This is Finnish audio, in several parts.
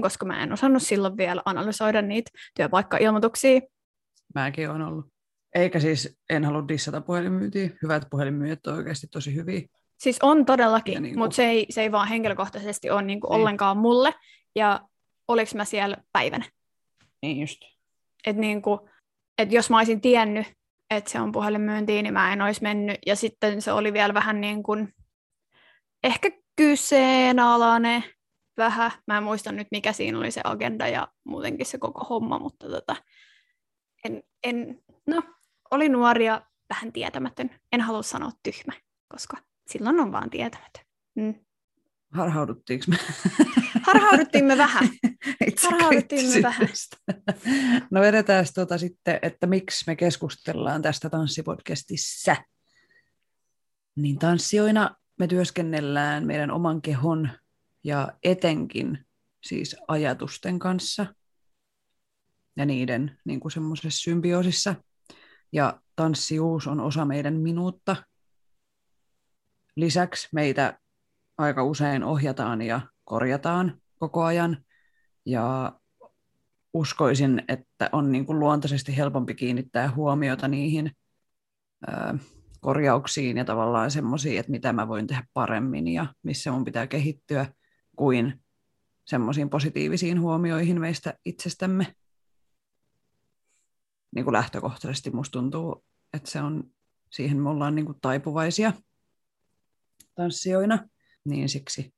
koska mä en osannut silloin vielä analysoida niitä työpaikkailmoituksia. Mäkin on ollut. Eikä siis, en halua dissata puhelinmyytiä. Hyvät puhelinmyyjät on oikeasti tosi hyviä. Siis on todellakin, niin kuin... mutta se ei, se ei vaan henkilökohtaisesti ole niin kuin niin. ollenkaan mulle. Ja oliko mä siellä päivänä? Niin just. Et niin kuin, et jos mä olisin tiennyt, että se on puhelinmyyntiin, niin mä en olisi mennyt. Ja sitten se oli vielä vähän niin kuin, ehkä kyseenalainen vähän. Mä en muista nyt, mikä siinä oli se agenda ja muutenkin se koko homma, mutta tota, en, en, no, oli nuoria vähän tietämätön. En halua sanoa tyhmä, koska silloin on vaan tietämätön. Mm. Harhauduttiinko me? Harhauduttiin me vähän. Harhauduttiin me vähän. No vedetään tuota sitten, että miksi me keskustellaan tästä tanssipodcastissa. Niin tanssijoina me työskennellään meidän oman kehon ja etenkin siis ajatusten kanssa ja niiden niin kuin semmoisessa symbioosissa. Ja tanssijuus on osa meidän minuutta. Lisäksi meitä aika usein ohjataan ja korjataan koko ajan. Ja uskoisin, että on niin kuin luontaisesti helpompi kiinnittää huomiota niihin korjauksiin ja tavallaan semmoisiin, että mitä mä voin tehdä paremmin ja missä mun pitää kehittyä, kuin semmoisiin positiivisiin huomioihin meistä itsestämme. Niin kuin lähtökohtaisesti musta tuntuu, että se on, siihen me ollaan niin kuin taipuvaisia tanssijoina, niin siksi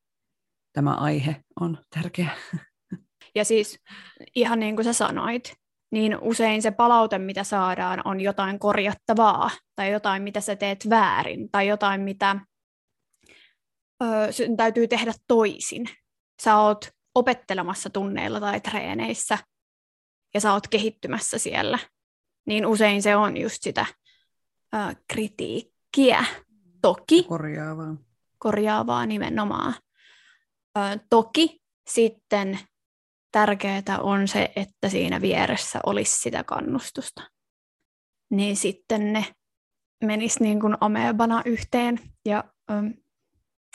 tämä aihe on tärkeä. Ja siis ihan niin kuin sä sanoit, niin usein se palaute, mitä saadaan, on jotain korjattavaa tai jotain, mitä sä teet väärin tai jotain, mitä ö, täytyy tehdä toisin. Sä oot opettelemassa tunneilla tai treeneissä ja sä oot kehittymässä siellä. Niin usein se on just sitä ö, kritiikkiä. Toki. Korjaavaa. Korjaavaa nimenomaan. Ö, toki sitten tärkeää on se, että siinä vieressä olisi sitä kannustusta. Niin sitten ne menisi niin kuin amebana yhteen ja um,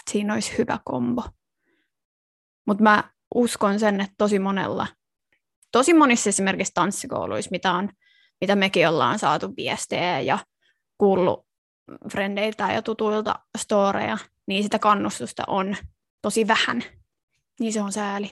siinä olisi hyvä kombo. Mutta mä uskon sen, että tosi monella, tosi monissa esimerkiksi tanssikouluissa, mitä, on, mitä mekin ollaan saatu viestejä ja kuullut frendeiltä ja tutuilta storeja, niin sitä kannustusta on tosi vähän. Niin se on sääli.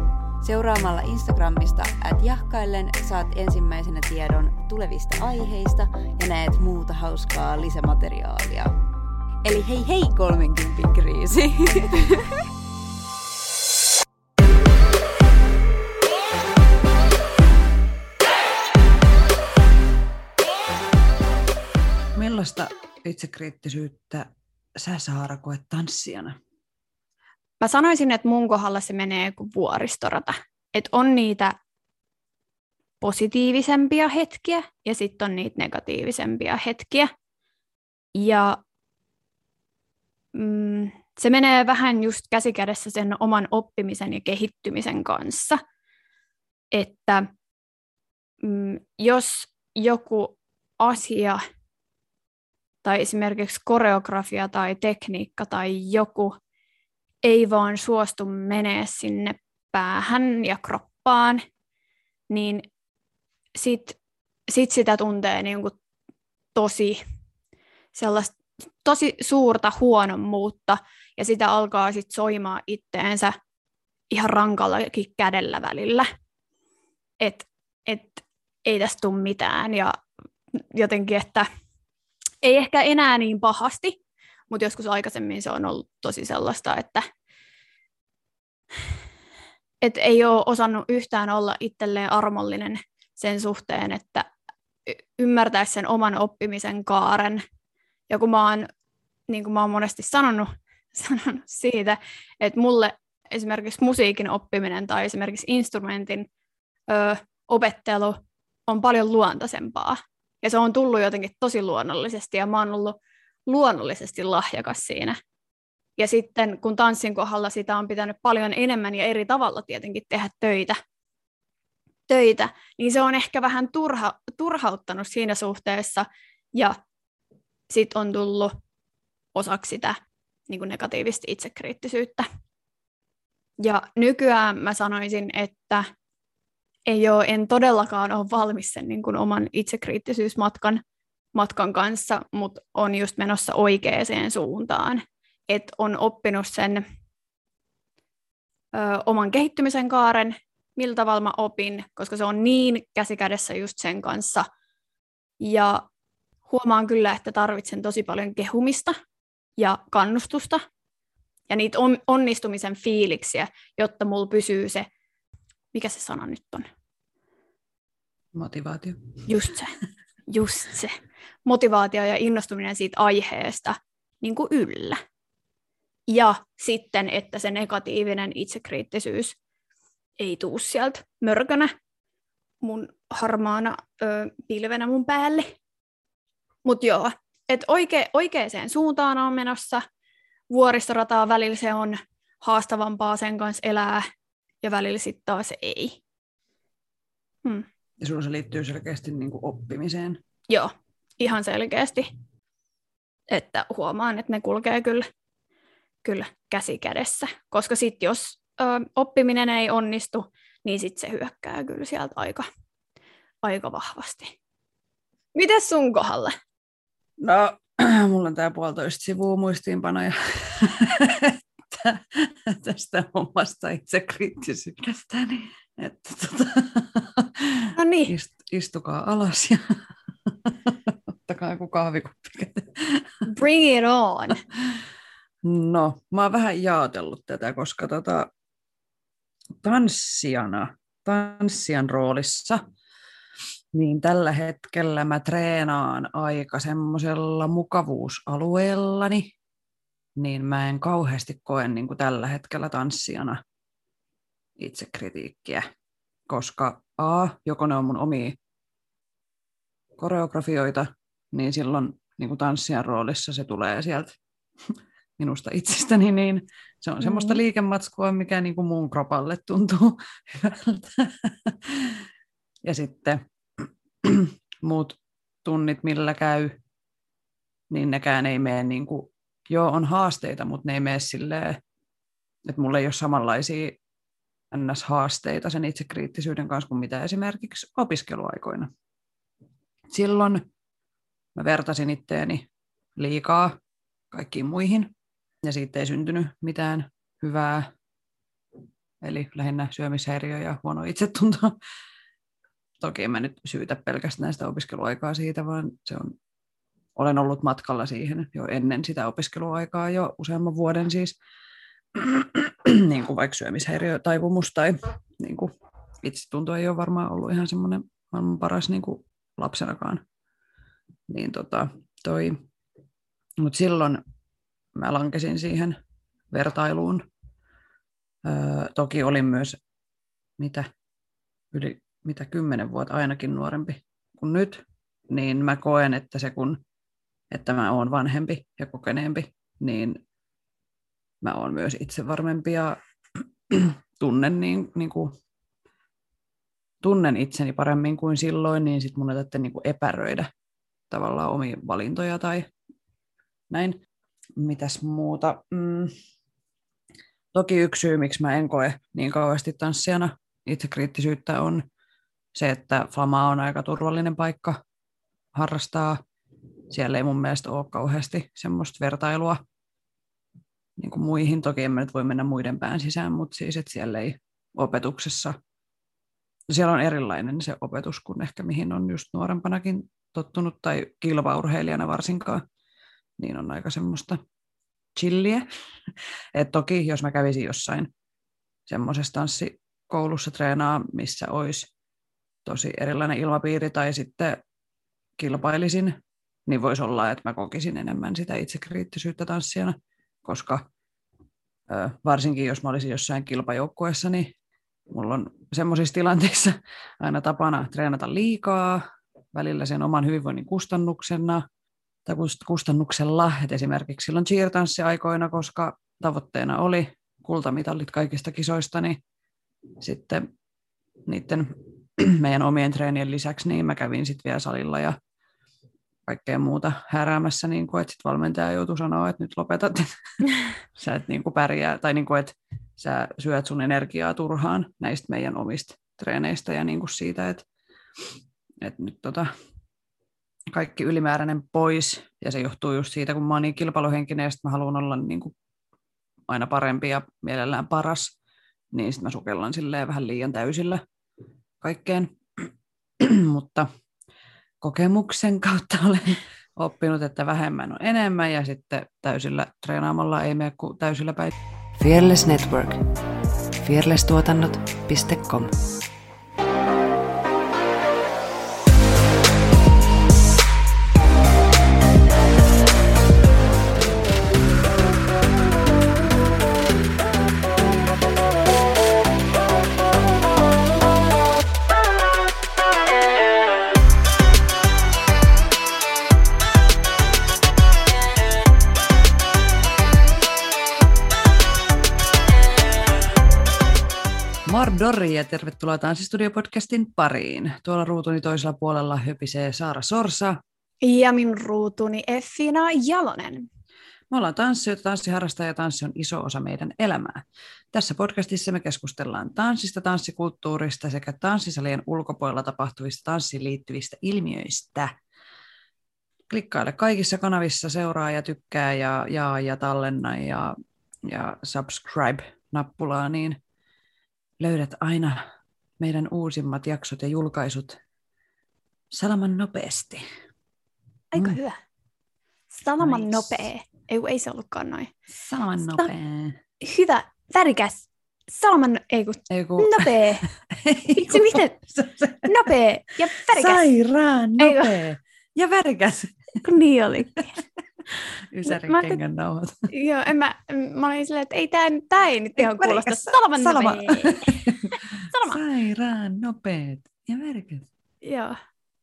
Seuraamalla Instagramista at jahkaillen saat ensimmäisenä tiedon tulevista aiheista ja näet muuta hauskaa lisämateriaalia. Eli hei hei 30 kriisi! Millaista itsekriittisyyttä sä Saara koet tanssijana? Mä sanoisin, että mun kohdalla se menee kuin vuoristorata. Että on niitä positiivisempia hetkiä ja sitten on niitä negatiivisempia hetkiä. Ja mm, se menee vähän just käsikädessä sen oman oppimisen ja kehittymisen kanssa. Että mm, jos joku asia tai esimerkiksi koreografia tai tekniikka tai joku ei vaan suostu menee sinne päähän ja kroppaan, niin sit, sit sitä tuntee niin kuin tosi sellaista tosi suurta huonommuutta ja sitä alkaa sitten soimaa itteensä ihan rankallakin kädellä välillä. Että et, ei tästä tule mitään ja jotenkin, että ei ehkä enää niin pahasti, mutta joskus aikaisemmin se on ollut tosi sellaista, että et ei ole osannut yhtään olla itselleen armollinen sen suhteen, että ymmärtäisi sen oman oppimisen kaaren. Ja kun mä oon, niin kuin mä oon monesti sanonut, sanonut siitä, että mulle esimerkiksi musiikin oppiminen tai esimerkiksi instrumentin ö, opettelu on paljon luontaisempaa. Ja se on tullut jotenkin tosi luonnollisesti ja mä oon ollut luonnollisesti lahjakas siinä. Ja sitten kun tanssin kohdalla sitä on pitänyt paljon enemmän ja eri tavalla tietenkin tehdä töitä, töitä niin se on ehkä vähän turha, turhauttanut siinä suhteessa ja sitten on tullut osaksi sitä niin kuin negatiivista itsekriittisyyttä. Ja nykyään mä sanoisin, että ei ole, en todellakaan ole valmis sen niin kuin oman itsekriittisyysmatkan matkan kanssa, mutta on just menossa oikeaan suuntaan. Että on oppinut sen ö, oman kehittymisen kaaren, millä tavalla mä opin, koska se on niin käsikädessä just sen kanssa. Ja huomaan kyllä, että tarvitsen tosi paljon kehumista ja kannustusta ja niitä on, onnistumisen fiiliksiä, jotta mulla pysyy se, mikä se sana nyt on? Motivaatio. Just se, just se. Motivaatio ja innostuminen siitä aiheesta niin kuin yllä. Ja sitten, että se negatiivinen itsekriittisyys ei tuu sieltä mörkönä mun harmaana ö, pilvenä mun päälle. Mutta joo, että oike, oikeaan suuntaan on menossa. Vuoristorataa välillä se on haastavampaa sen kanssa elää, ja välillä sitten taas ei. Hmm. Ja sulla se liittyy selkeästi niin kuin oppimiseen. Joo, ihan selkeästi. Että huomaan, että ne kulkee kyllä, kyllä käsi kädessä. Koska sitten jos ö, oppiminen ei onnistu, niin sitten se hyökkää kyllä sieltä aika, aika vahvasti. Mites sun kohdalle? No, mulla on tää puolitoista sivua muistiinpanoja tästä hommasta itsekriittisyydestä. Niin, että tota, no niin. ist, istukaa alas ja ottakaa joku kahvikuppi. Bring it on! No, mä oon vähän jaotellut tätä, koska tota, tanssijana, tanssijan roolissa – niin tällä hetkellä mä treenaan aika semmoisella mukavuusalueellani, niin mä en kauheasti koe niin kuin tällä hetkellä tanssijana itsekritiikkiä, koska A, joko ne on mun omia koreografioita, niin silloin niin kuin tanssijan roolissa se tulee sieltä minusta itsestäni, niin se on semmoista mm. liikematskua, mikä niin kuin mun kropalle tuntuu hyvältä. Ja sitten muut tunnit, millä käy, niin nekään ei mene niin kuin, joo, on haasteita, mutta ne ei mene silleen, että mulla ei ole samanlaisia NS-haasteita sen itsekriittisyyden kanssa kuin mitä esimerkiksi opiskeluaikoina. Silloin mä vertasin itteeni liikaa kaikkiin muihin, ja siitä ei syntynyt mitään hyvää, eli lähinnä syömishäiriö ja huono itsetunto. Toki en mä nyt syytä pelkästään sitä opiskeluaikaa siitä, vaan se on, olen ollut matkalla siihen jo ennen sitä opiskeluaikaa jo useamman vuoden siis, niin kuin vaikka syömishäiriötaipumus tai niin kuin itsetunto ei ole varmaan ollut ihan semmoinen maailman paras niin kuin lapsenakaan. Niin tota, toi. Mutta silloin mä lankesin siihen vertailuun. Öö, toki olin myös, mitä, yli mitä kymmenen vuotta ainakin nuorempi kuin nyt, niin mä koen, että se kun, että mä oon vanhempi ja kokeneempi, niin mä oon myös itse varmempi ja tunnen, niin, niin kuin, tunnen itseni paremmin kuin silloin, niin sit mun ei tarvitse niin kuin epäröidä tavallaan omia valintoja tai näin. Mitäs muuta? Mm. Toki yksi syy, miksi mä en koe niin kauheasti tanssijana itsekriittisyyttä on se, että Flama on aika turvallinen paikka harrastaa. Siellä ei mun mielestä ole kauheasti semmoista vertailua niin kuin muihin. Toki en mä nyt voi mennä muiden pään sisään, mutta siis, että siellä ei opetuksessa, siellä on erilainen se opetus kuin ehkä mihin on just nuorempanakin tottunut, tai kilpaurheilijana varsinkaan, niin on aika semmoista chilliä. Et toki, jos mä kävisin jossain semmoisessa tanssikoulussa treenaa, missä olisi tosi erilainen ilmapiiri tai sitten kilpailisin, niin voisi olla, että mä kokisin enemmän sitä itsekriittisyyttä tanssijana, koska varsinkin jos mä olisin jossain kilpajoukkueessa, niin mulla on semmoisissa tilanteissa aina tapana treenata liikaa, välillä sen oman hyvinvoinnin kustannuksena tai kustannuksella. Et esimerkiksi silloin cheer-tanssiaikoina, koska tavoitteena oli kultamitalit kaikista kisoista, niin sitten niiden meidän omien treenien lisäksi niin mä kävin sitten vielä salilla ja kaikkea muuta häräämässä, niin kuin, että sit valmentaja joutuu sanoa, että nyt lopetat, sä et niin kuin pärjää, tai niin kuin, että sä syöt sun energiaa turhaan näistä meidän omista treeneistä ja niin kuin siitä, että, että nyt tota, kaikki ylimääräinen pois, ja se johtuu just siitä, kun mä oon niin kilpailuhenkinen, ja mä haluan olla niin kuin aina parempi ja mielellään paras, niin sitten mä sukellan silleen vähän liian täysillä kaikkeen, mutta kokemuksen kautta olen oppinut, että vähemmän on enemmän ja sitten täysillä treenaamalla ei mene kuin täysillä päin. Fearless Network. Fearlesstuotannot.com Dori ja tervetuloa Tanssistudio-podcastin pariin. Tuolla ruutuni toisella puolella höpisee Saara Sorsa. Ja minun ruutuni Effina Jalonen. Me ollaan tanssijoita, tanssiharrastajia ja tanssi on iso osa meidän elämää. Tässä podcastissa me keskustellaan tanssista, tanssikulttuurista sekä tanssisalien ulkopuolella tapahtuvista tanssiin liittyvistä ilmiöistä. Klikkaile kaikissa kanavissa, seuraa ja tykkää ja jaa ja tallenna ja, ja subscribe-nappulaa, niin löydät aina meidän uusimmat jaksot ja julkaisut salaman nopeasti. Aika mm. hyvä. Salaman nice. nopea. Ei, ei se ollutkaan noin. Salaman nopea. Hyvä, värikäs. Salaman, ei kun, ei kun... nopea. Vitsi, miten? Nopea ja värikäs. Sairaan nopea ja värikäs. Kun niin oli. Ysärin kengän nauhat. Joo, en mä, mä olin silleen, että ei tää, tää ei nyt ihan kuulosta salaman Salama. Salama. Sairaan nopeet ja värikäs. Joo.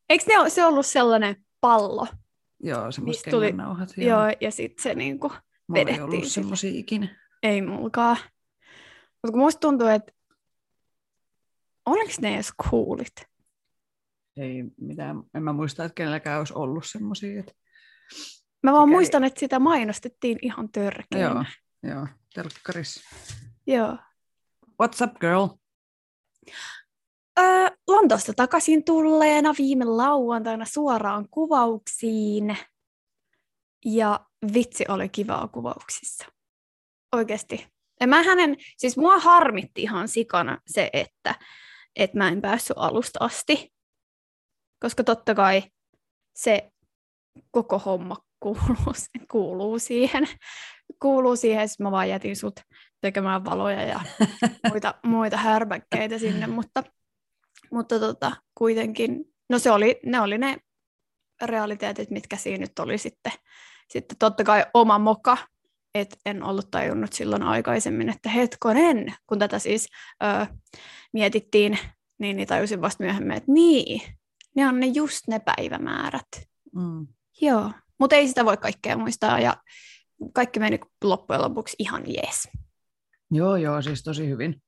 Eikö ne, se ollut sellainen pallo? Joo, semmoiset tuli, nauhat. Joo. joo, ja sitten se niinku Mulla vedettiin. ei ollut semmoisia ikinä. Ei mulkaa. Mutta kun musta tuntuu, että oliko ne edes coolit? Ei mitään, en mä muista, että kenelläkään olisi ollut semmoisia. Että... Mä vaan Mikä muistan, ei... että sitä mainostettiin ihan törkeänä. Joo, joo, telkkaris. Joo. What's up, girl? Öö, Lontoosta takaisin tulleena viime lauantaina suoraan kuvauksiin. Ja vitsi oli kivaa kuvauksissa. Oikeasti. Ja mä hänen, siis mua harmitti ihan sikana se, että, että mä en päässyt alusta asti. Koska totta kai se koko homma kuuluu, kuuluu siihen. Kuuluu siihen, että mä vaan jätin sut tekemään valoja ja muita, muita härpäkkeitä sinne, mutta, mutta tota, kuitenkin, no se oli, ne oli ne realiteetit, mitkä siinä nyt oli sitten. Sitten totta kai oma moka, että en ollut tajunnut silloin aikaisemmin, että hetkonen, kun tätä siis ö, mietittiin, niin, niin tajusin vasta myöhemmin, että niin, ne on ne just ne päivämäärät. Mm. Joo, mutta ei sitä voi kaikkea muistaa ja kaikki meni loppujen lopuksi ihan jees. Joo, joo, siis tosi hyvin.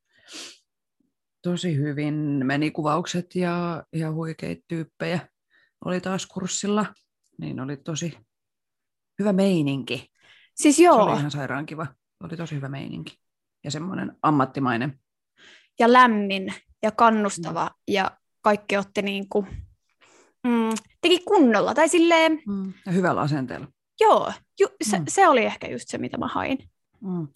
Tosi hyvin meni kuvaukset ja ihan huikeita tyyppejä oli taas kurssilla. Niin oli tosi hyvä meininki. Siis joo. Se oli ihan sairaan kiva. Oli tosi hyvä meininki. Ja semmoinen ammattimainen. Ja lämmin ja kannustava. No. Ja kaikki otti niin kuin mm, teki kunnolla. Tai silleen... Mm, ja hyvällä asenteella. Joo, ju, se, mm. se oli ehkä just se, mitä mä hain. Mm.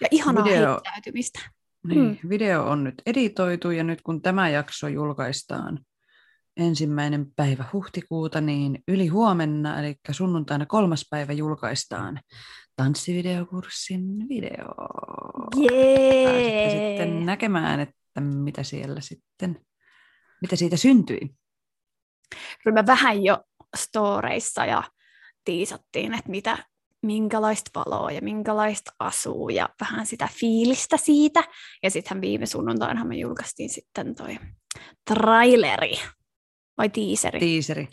Ja ihanaa video, heittäytymistä. Niin, mm. Video on nyt editoitu ja nyt kun tämä jakso julkaistaan ensimmäinen päivä huhtikuuta, niin yli huomenna, eli sunnuntaina kolmas päivä julkaistaan tanssivideokurssin video. Jee! sitten näkemään, että mitä siellä sitten, mitä siitä syntyi kyllä me vähän jo storeissa ja tiisattiin, että mitä, minkälaista valoa ja minkälaista asuu ja vähän sitä fiilistä siitä. Ja sittenhän viime sunnuntainahan me julkaistiin sitten toi traileri vai teaseri? Tiiseri.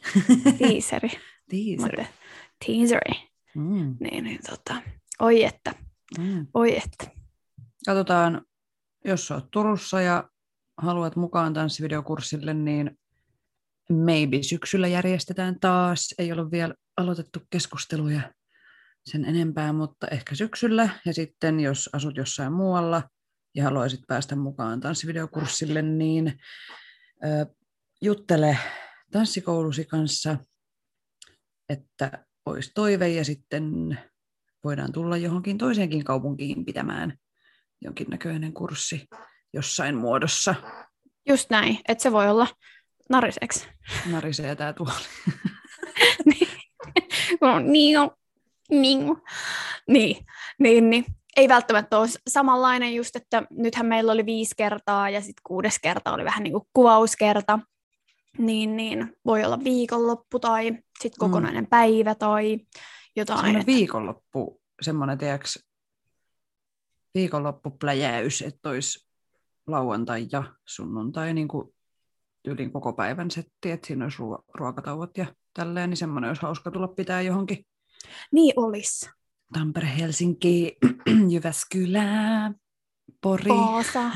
Teaseri. Tiiseri. Teaseri. Mm. Niin, niin tota, oi että, Mm. oi että. Katsotaan, jos olet Turussa ja haluat mukaan tanssivideokurssille, niin maybe syksyllä järjestetään taas. Ei ole vielä aloitettu keskusteluja sen enempää, mutta ehkä syksyllä. Ja sitten jos asut jossain muualla ja haluaisit päästä mukaan tanssivideokurssille, niin juttele tanssikoulusi kanssa, että olisi toive ja sitten voidaan tulla johonkin toiseenkin kaupunkiin pitämään jonkinnäköinen kurssi jossain muodossa. Just näin, että se voi olla nariseksi. Narisee tämä tuoli. Niin, niin, on. niin, niin, niin. Ei välttämättä ole samanlainen just, että nythän meillä oli viisi kertaa ja sitten kuudes kerta oli vähän niin kuin kuvauskerta. Niin, niin voi olla viikonloppu tai sitten kokonainen mm. päivä tai jotain. Semmoinen viikonloppu, semmoinen, tiedätkö, viikonloppupläjäys, että olisi lauantai ja sunnuntai niin kuin tyylin koko päivän setti, että siinä olisi ruo- ruokatauot ja tälleen, niin semmoinen olisi hauska tulla pitää johonkin Niin olisi. Tampere, Helsinki, Jyväskylä, Pori. Vaasa. Äh,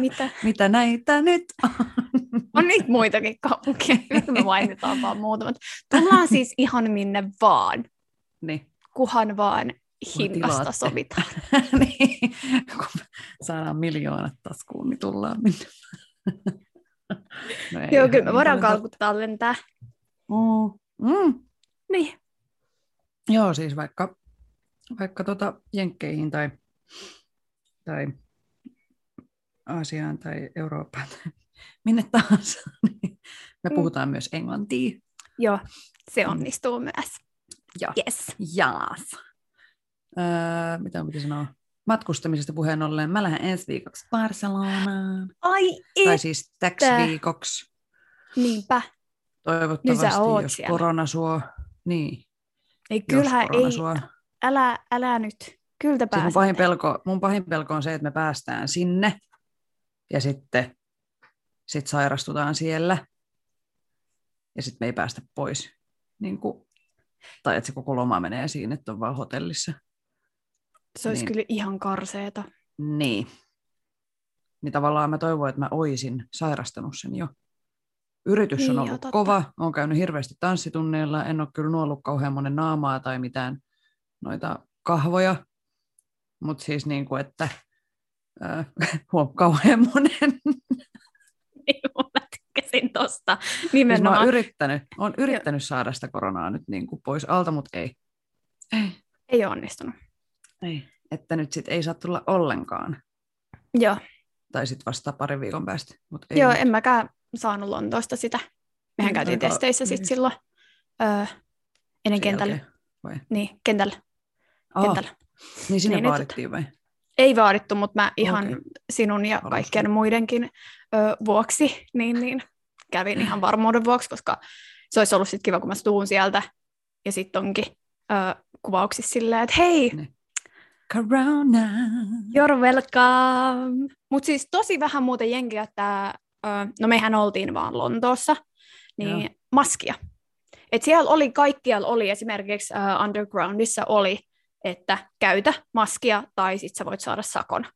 mitä? Mitä näitä nyt on? On niitä muitakin kaupunkeja. Nyt me mainitaan vaan muutamat. Tullaan siis ihan minne vaan, niin. kuhan vaan hinnasta sovitaan. niin. Kun saadaan miljoonat taskuun, niin tullaan minne. no ei Joo, kyllä me niin voidaan kalkuttaa lentää. Mm. Mm. Niin. Joo, siis vaikka, vaikka tota Jenkkeihin tai, tai Aasiaan tai Eurooppaan tai minne tahansa, niin me Mm. puhutaan myös englantia. Joo, se onnistuu myös. Joo. Yes. Jaas. Öö, mitä piti sanoa? Matkustamisesta puheen ollen. Mä lähden ensi viikoksi Barcelonaan. Ai Tai et, siis täksi viikoksi. niinpä. Toivottavasti, oot jos siellä. korona suo. Niin, Ei, kyllähän ei, suo. älä, älä nyt. Kyllä te Siis mun, pahin pelko, mun pahin pelko on se, että me päästään sinne ja sitten sit sairastutaan siellä ja sitten me ei päästä pois. Niin kuin, tai että se koko loma menee siinä, että on vaan hotellissa. Se olisi niin. kyllä ihan karseeta. Niin. Niin tavallaan mä toivon, että mä oisin sairastanut sen jo. Yritys Niin on ollut totta. kova. Olen käynyt hirveästi tanssitunneilla. En ole kyllä nuollut kauhean monen naamaa tai mitään noita kahvoja. Mutta siis niin kuin, että äh, huom, kauhean monen. Niin, mä tykkäsin tosta Siis mä nimenomaan. oon yrittänyt, on yrittänyt saada sitä koronaa nyt niin kuin pois alta, mutta ei. Ei. Ei ole onnistunut. Ei. Että nyt sit ei saa tulla ollenkaan. Joo, Tai sitten vasta parin viikon päästä. Mut ei Joo nyt. en mäkään saanut Lontoosta sitä. Mehän Niin, käytiin aika- testeissä niin. sitten silloin öö, ennen Sen kentällä. jälkeen, vai? Niin, kentällä. Aa, kentällä. Niin sinne Niin, nyt- vaadittiin vai? Ei vaadittu, mutta mä ihan Okei. sinun ja Halusin. kaikkien muidenkin ö, vuoksi niin, niin, kävin ihan varmuuden vuoksi, koska se olisi ollut sitten kiva, kun mä tuun sieltä ja sitten onkin ö, kuvauksissa silleen, että hei, Niin. Corona. you're welcome. Mutta siis tosi vähän muuten jengi jättää, no mehän oltiin vaan Lontoossa, niin Joo. maskia. Et siellä oli, kaikkialla oli, esimerkiksi ö, Undergroundissa oli, että käytä maskia tai sit sä voit saada sakon.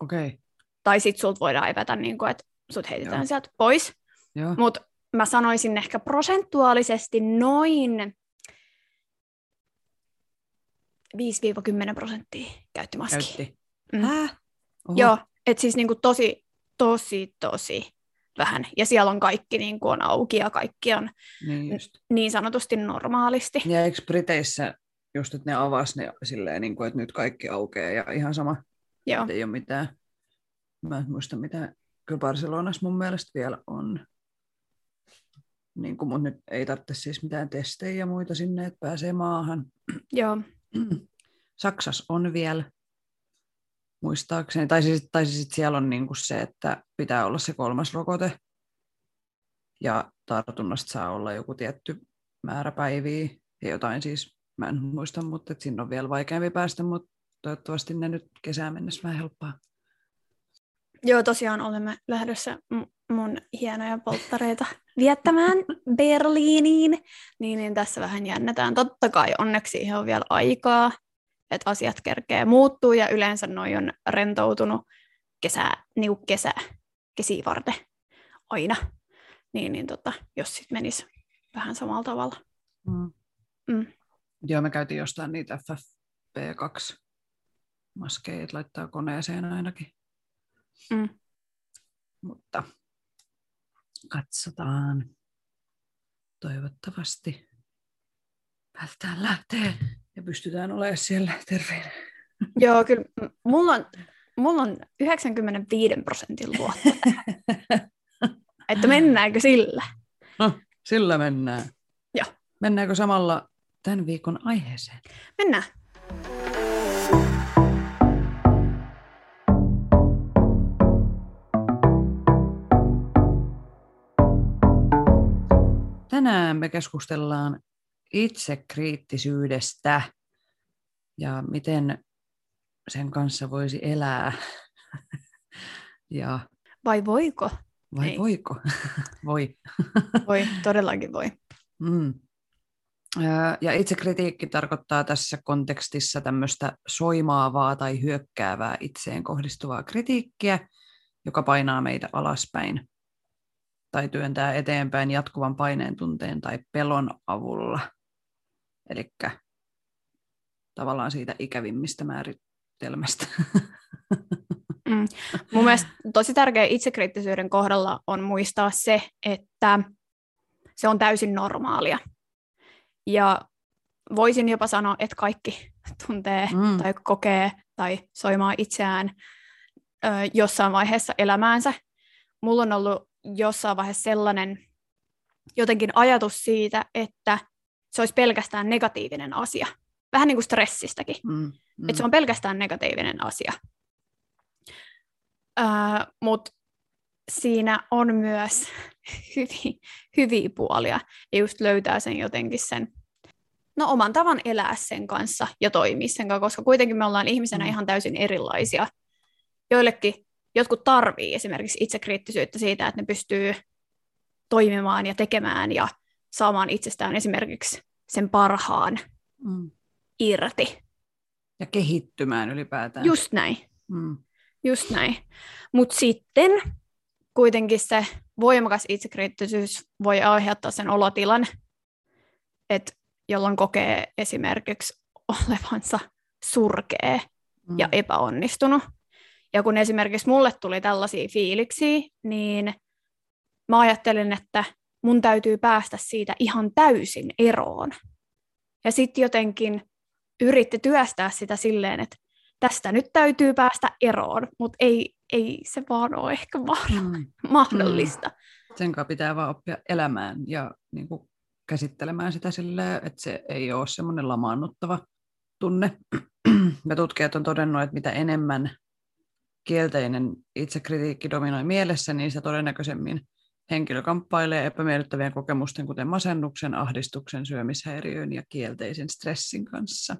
Okei, okay. Tai sit sulta voidaan evätä, niin kun, että sut heitetään Joo. sieltä pois. Mutta mä sanoisin ehkä prosentuaalisesti noin 5-10 prosenttia käytti maskia. Käytti. Mm. Häh? Oho. Joo, että siis niinku tosi, tosi, tosi vähän. Ja siellä on kaikki niinku on auki ja kaikki on Niin just. niin sanotusti normaalisti. Ja eikö Briteissä just, että ne avasi ne silleen, niin kuin, että nyt kaikki aukeaa ja ihan sama, Joo, ei ole mitään. Mä en muista mitä. Kyllä Barcelonassa mun mielestä vielä on. Niin kuin, mutta nyt ei tarvitse siis mitään testejä ja muita sinne, että pääsee maahan. joo, Saksassa on vielä, muistaakseni. Tai siis, tai siis siellä on niin kuin se, että pitää olla se kolmas rokote. Ja tartunnasta saa olla joku tietty määrä päiviä ja jotain siis mä en muista, mutta sinne on vielä vaikeampi päästä, mutta toivottavasti ne nyt kesään mennessä vähän helppaa. Joo, tosiaan olemme lähdössä mun hienoja polttareita viettämään Berliiniin, niin, niin tässä vähän jännätään. Totta kai onneksi siihen on vielä aikaa, että asiat kerkee muuttuu ja yleensä noi on rentoutunut kesä, niin kesä, kesiä varten aina. Niin, niin tota, jos sitten menisi vähän samalla tavalla. Mm. Mm. Joo, me käytiin jostain niitä FFP2 maskeja, laittaa koneeseen ainakin. Mm. Mutta katsotaan. Toivottavasti välttään lähtee ja pystytään olemaan siellä terveenä. Joo, kyllä. Mulla on, mulla on 95 prosentin luotto. että mennäänkö sillä? No, sillä mennään. Joo. Mennäänkö samalla tämän viikon aiheeseen? Mennään. Tänään me keskustellaan itsekriittisyydestä ja miten sen kanssa voisi elää. ja Vai voiko? Vai Ei. voiko? voi. voi, todellakin voi. Mm. Ja itsekritiikki tarkoittaa tässä kontekstissa tämmöistä soimaavaa tai hyökkäävää itseen kohdistuvaa kritiikkiä, joka painaa meitä alaspäin tai työntää eteenpäin jatkuvan paineen tunteen tai pelon avulla. Eli tavallaan siitä ikävimmistä määritelmästä. Mm. Mun mielestä tosi tärkeä itsekriittisyyden kohdalla on muistaa se, että se on täysin normaalia. Ja voisin jopa sanoa, että kaikki tuntee mm. tai kokee tai soimaa itseään ö, jossain vaiheessa elämäänsä. Mulla on ollut jossain vaiheessa sellainen jotenkin ajatus siitä, että se olisi pelkästään negatiivinen asia. Vähän niin kuin stressistäkin. Mm, mm. Että se on pelkästään negatiivinen asia. Öö, Mutta siinä on myös hyviä, hyviä puolia. Ja just löytää sen jotenkin sen no, oman tavan elää sen kanssa ja toimia sen kanssa, koska kuitenkin me ollaan ihmisenä mm. ihan täysin erilaisia. Joillekin jotkut tarvii esimerkiksi itsekriittisyyttä siitä, että ne pystyy toimimaan ja tekemään ja saamaan itsestään esimerkiksi sen parhaan mm. irti. Ja kehittymään ylipäätään. Just näin. Mm. Just näin. Mutta sitten kuitenkin se voimakas itsekriittisyys voi aiheuttaa sen olotilan, että jolloin kokee esimerkiksi olevansa surkea mm. ja epäonnistunut. Ja kun esimerkiksi mulle tuli tällaisia fiiliksiä, niin mä ajattelin, että mun täytyy päästä siitä ihan täysin eroon. Ja sitten jotenkin yritti työstää sitä silleen, että tästä nyt täytyy päästä eroon, mutta ei, ei se vaan ole ehkä mm. mahdollista. Mm. Sen kanssa pitää vaan oppia elämään ja niin kuin käsittelemään sitä silleen, että se ei ole semmoinen lamaannuttava tunne. Ja tutkijat on todennut, että mitä enemmän kielteinen itsekritiikki dominoi mielessä, niin se todennäköisemmin henkilö kamppailee epämiellyttävien kokemusten, kuten masennuksen, ahdistuksen, syömishäiriön ja kielteisen stressin kanssa.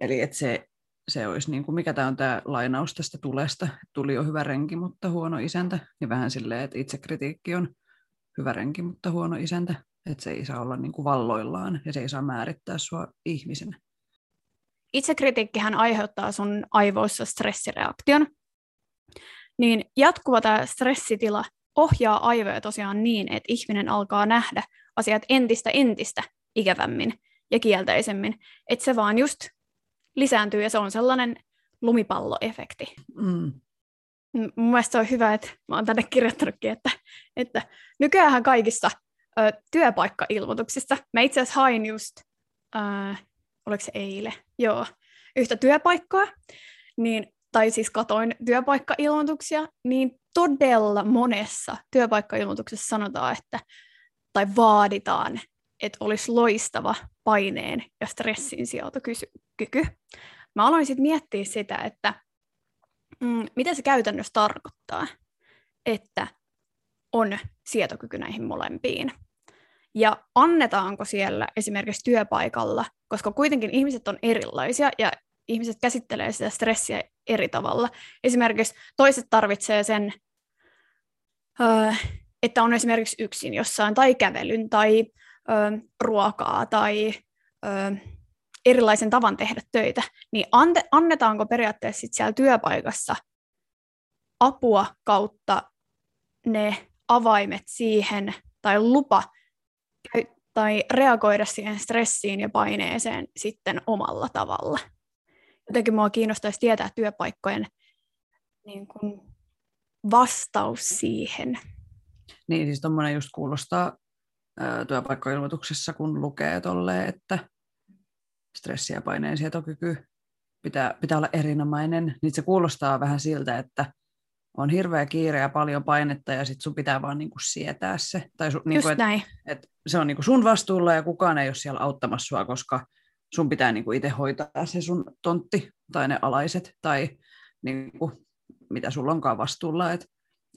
Eli että se, se olisi, niin kuin, mikä tämä on tämä lainaus tästä tulesta, tuli jo hyvä renki, mutta huono isäntä, niin vähän silleen, että itsekritiikki on hyvä renki, mutta huono isäntä, että se ei saa olla niin kuin valloillaan ja se ei saa määrittää sua ihmisenä itsekritiikkihän aiheuttaa sun aivoissa stressireaktion, niin jatkuva tämä stressitila ohjaa aivoja tosiaan niin, että ihminen alkaa nähdä asiat entistä entistä ikävämmin ja kielteisemmin, että se vaan just lisääntyy ja se on sellainen lumipalloefekti. Mm. Mun mielestä on hyvä, että mä oon tänne kirjoittanutkin, että, että nykyään kaikissa ö, työpaikkailmoituksissa, mä itse asiassa hain just ö, oliko se eilen, joo, yhtä työpaikkaa, niin, tai siis katoin työpaikkailmoituksia, niin todella monessa työpaikkailmoituksessa sanotaan, että, tai vaaditaan, että olisi loistava paineen ja stressin sijoitokyky. Mä aloin sitten miettiä sitä, että mm, mitä se käytännössä tarkoittaa, että on sietokyky näihin molempiin. Ja annetaanko siellä esimerkiksi työpaikalla, koska kuitenkin ihmiset on erilaisia ja ihmiset käsittelee sitä stressiä eri tavalla. Esimerkiksi toiset tarvitsee sen, että on esimerkiksi yksin jossain, tai kävelyn, tai ruokaa, tai erilaisen tavan tehdä töitä, niin annetaanko periaatteessa siellä työpaikassa apua kautta ne avaimet siihen, tai lupa tai reagoida siihen stressiin ja paineeseen sitten omalla tavalla. Jotenkin minua kiinnostaisi tietää työpaikkojen niin kuin vastaus siihen. Niin, siis tuommoinen just kuulostaa työpaikkoilmoituksessa, kun lukee tolle, että stressi- ja paineensietokyky pitää, pitää olla erinomainen, niin se kuulostaa vähän siltä, että on hirveä kiire ja paljon painetta ja sitten sun pitää vaan niinku sietää se. Tai su, niinku, et, näin. Et se on niinku sun vastuulla ja kukaan ei ole siellä auttamassa sua, koska sun pitää niinku itse hoitaa se sun tontti tai ne alaiset tai niinku, mitä sulla onkaan vastuulla. Että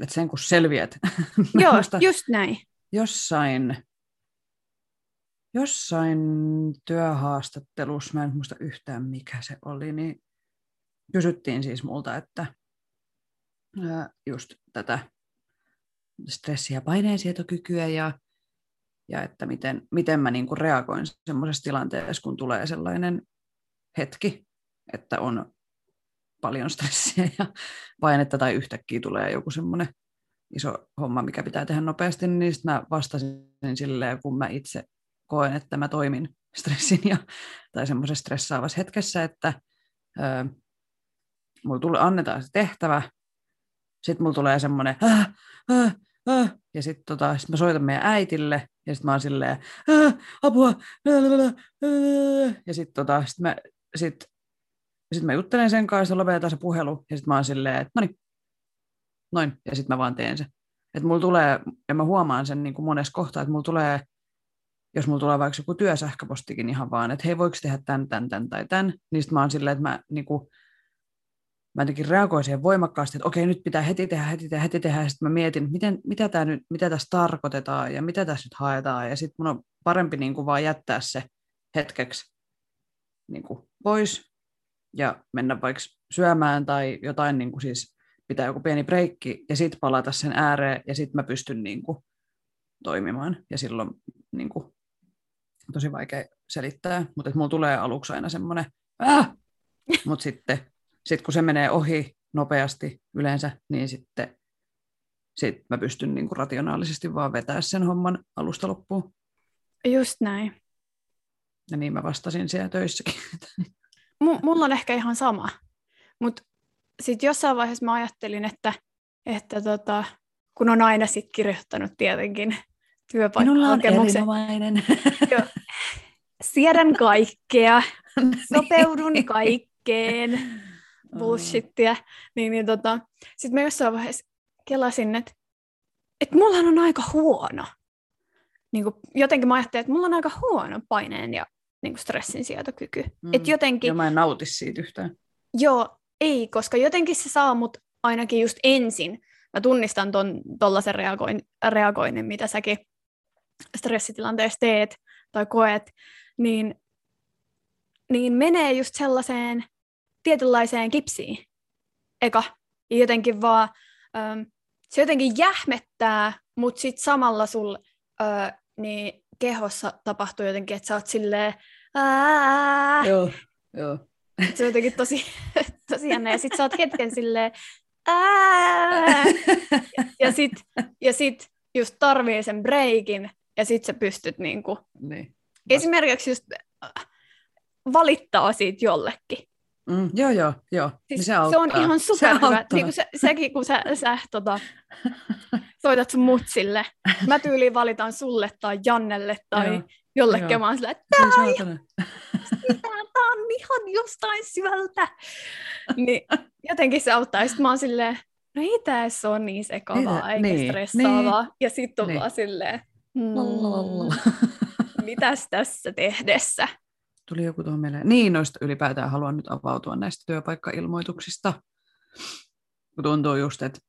et sen kun selviät. Joo, just näin. Jossain, jossain työhaastattelussa, mä en muista yhtään mikä se oli, niin kysyttiin siis multa, että just tätä stressi- ja paineensietokykyä ja, ja että miten, miten mä niin kuin reagoin semmoisessa tilanteessa, kun tulee sellainen hetki, että on paljon stressiä ja painetta tai yhtäkkiä tulee joku semmoinen iso homma, mikä pitää tehdä nopeasti, niin sitten mä vastasin silleen, kun mä itse koen, että mä toimin stressin ja, tai semmoisessa stressaavassa hetkessä, että ö, mulla tulee, annetaan se tehtävä, sitten mulla tulee semmoinen, äh, äh, äh, ja sitten tota, sit mä soitan meidän äitille, ja sitten mä oon silleen, äh, apua, äh, ja sitten tota, sit mä, sit, sit mä juttelen sen kanssa, lopetetaan se puhelu, ja sitten mä oon silleen, että no niin, noin, ja sitten mä vaan teen se. Että mulla tulee, ja mä huomaan sen niin kuin monessa kohtaa, että mulla tulee, jos mulla tulee vaikka joku työsähköpostikin ihan vaan, että hei, voiko tehdä tämän, tämän, tämän tai tämän, niin sitten mä oon silleen, että mä niin kuin, mä jotenkin reagoin siihen voimakkaasti, että okei, nyt pitää heti tehdä, heti tehdä, heti tehdä, ja sitten mä mietin, miten, mitä, tää nyt, mitä tässä tarkoitetaan ja mitä tässä nyt haetaan, ja sitten mun on parempi niin kuin vaan jättää se hetkeksi niin kuin pois ja mennä vaikka syömään tai jotain, niin kuin siis pitää joku pieni breikki ja sitten palata sen ääreen ja sitten mä pystyn niin kuin toimimaan. Ja silloin niin kuin, tosi vaikea selittää, mutta mulla tulee aluksi aina semmoinen, äh! mutta sitten sitten kun se menee ohi nopeasti yleensä, niin sitten sit mä pystyn niin kuin rationaalisesti vaan vetää sen homman alusta loppuun. Just näin. Ja niin mä vastasin siellä töissäkin. M- mulla on ehkä ihan sama. Mutta sitten jossain vaiheessa mä ajattelin, että, että tota, kun on aina sit kirjoittanut tietenkin työpaikkahakemuksen. Minulla on erinomainen. Siedän kaikkea, sopeudun kaikkeen bullshittia, niin, niin tota, sitten mä jossain vaiheessa kelasin, että et mullahan on aika huono. Niin kuin, jotenkin mä ajattelin, että mulla on aika huono paineen ja niin kuin stressin sietokyky. Mm. Et jotenkin, ja mä en nauti siitä yhtään. Joo, ei, koska jotenkin se saa mut ainakin just ensin. Mä tunnistan ton, tollasen reagoin, reagoinnin, mitä säkin stressitilanteessa teet tai koet, niin, niin menee just sellaiseen tietynlaiseen kipsiin. Eka. Ja jotenkin vaan, ähm, se jotenkin jähmettää, mutta sitten samalla sul äh, niin kehossa tapahtuu jotenkin, että sä oot silleen Ää! Joo, joo. Se on jotenkin tosi, tosi jännä. Ja sit sä oot hetken silleen Ää! Ja sit, ja sit just tarvii sen breikin, ja sit sä pystyt niinku, niin. esimerkiksi just valittaa siitä jollekin. Mm, joo, joo, joo. Siis niin se, se on ihan superhyvä. Niin se, sekin, kun sä, sä tota, soitat sun mutsille. Mä tyyliin valitaan sulle tai Jannelle tai joo, jollekin. Joo. Mä oon silleen, että tää, tää on ihan jostain syvältä. Niin jotenkin se auttaa. Ja sit mä oon silleen, no ei tää ole niin sekavaa eikä niin, stressaavaa. Niin, ja sit on niin. vaan silleen, mm, mitäs tässä tehdessä? Tuli joku tuohon mieleen. Niin, noista ylipäätään haluan nyt avautua näistä työpaikkailmoituksista. Kun tuntuu just, että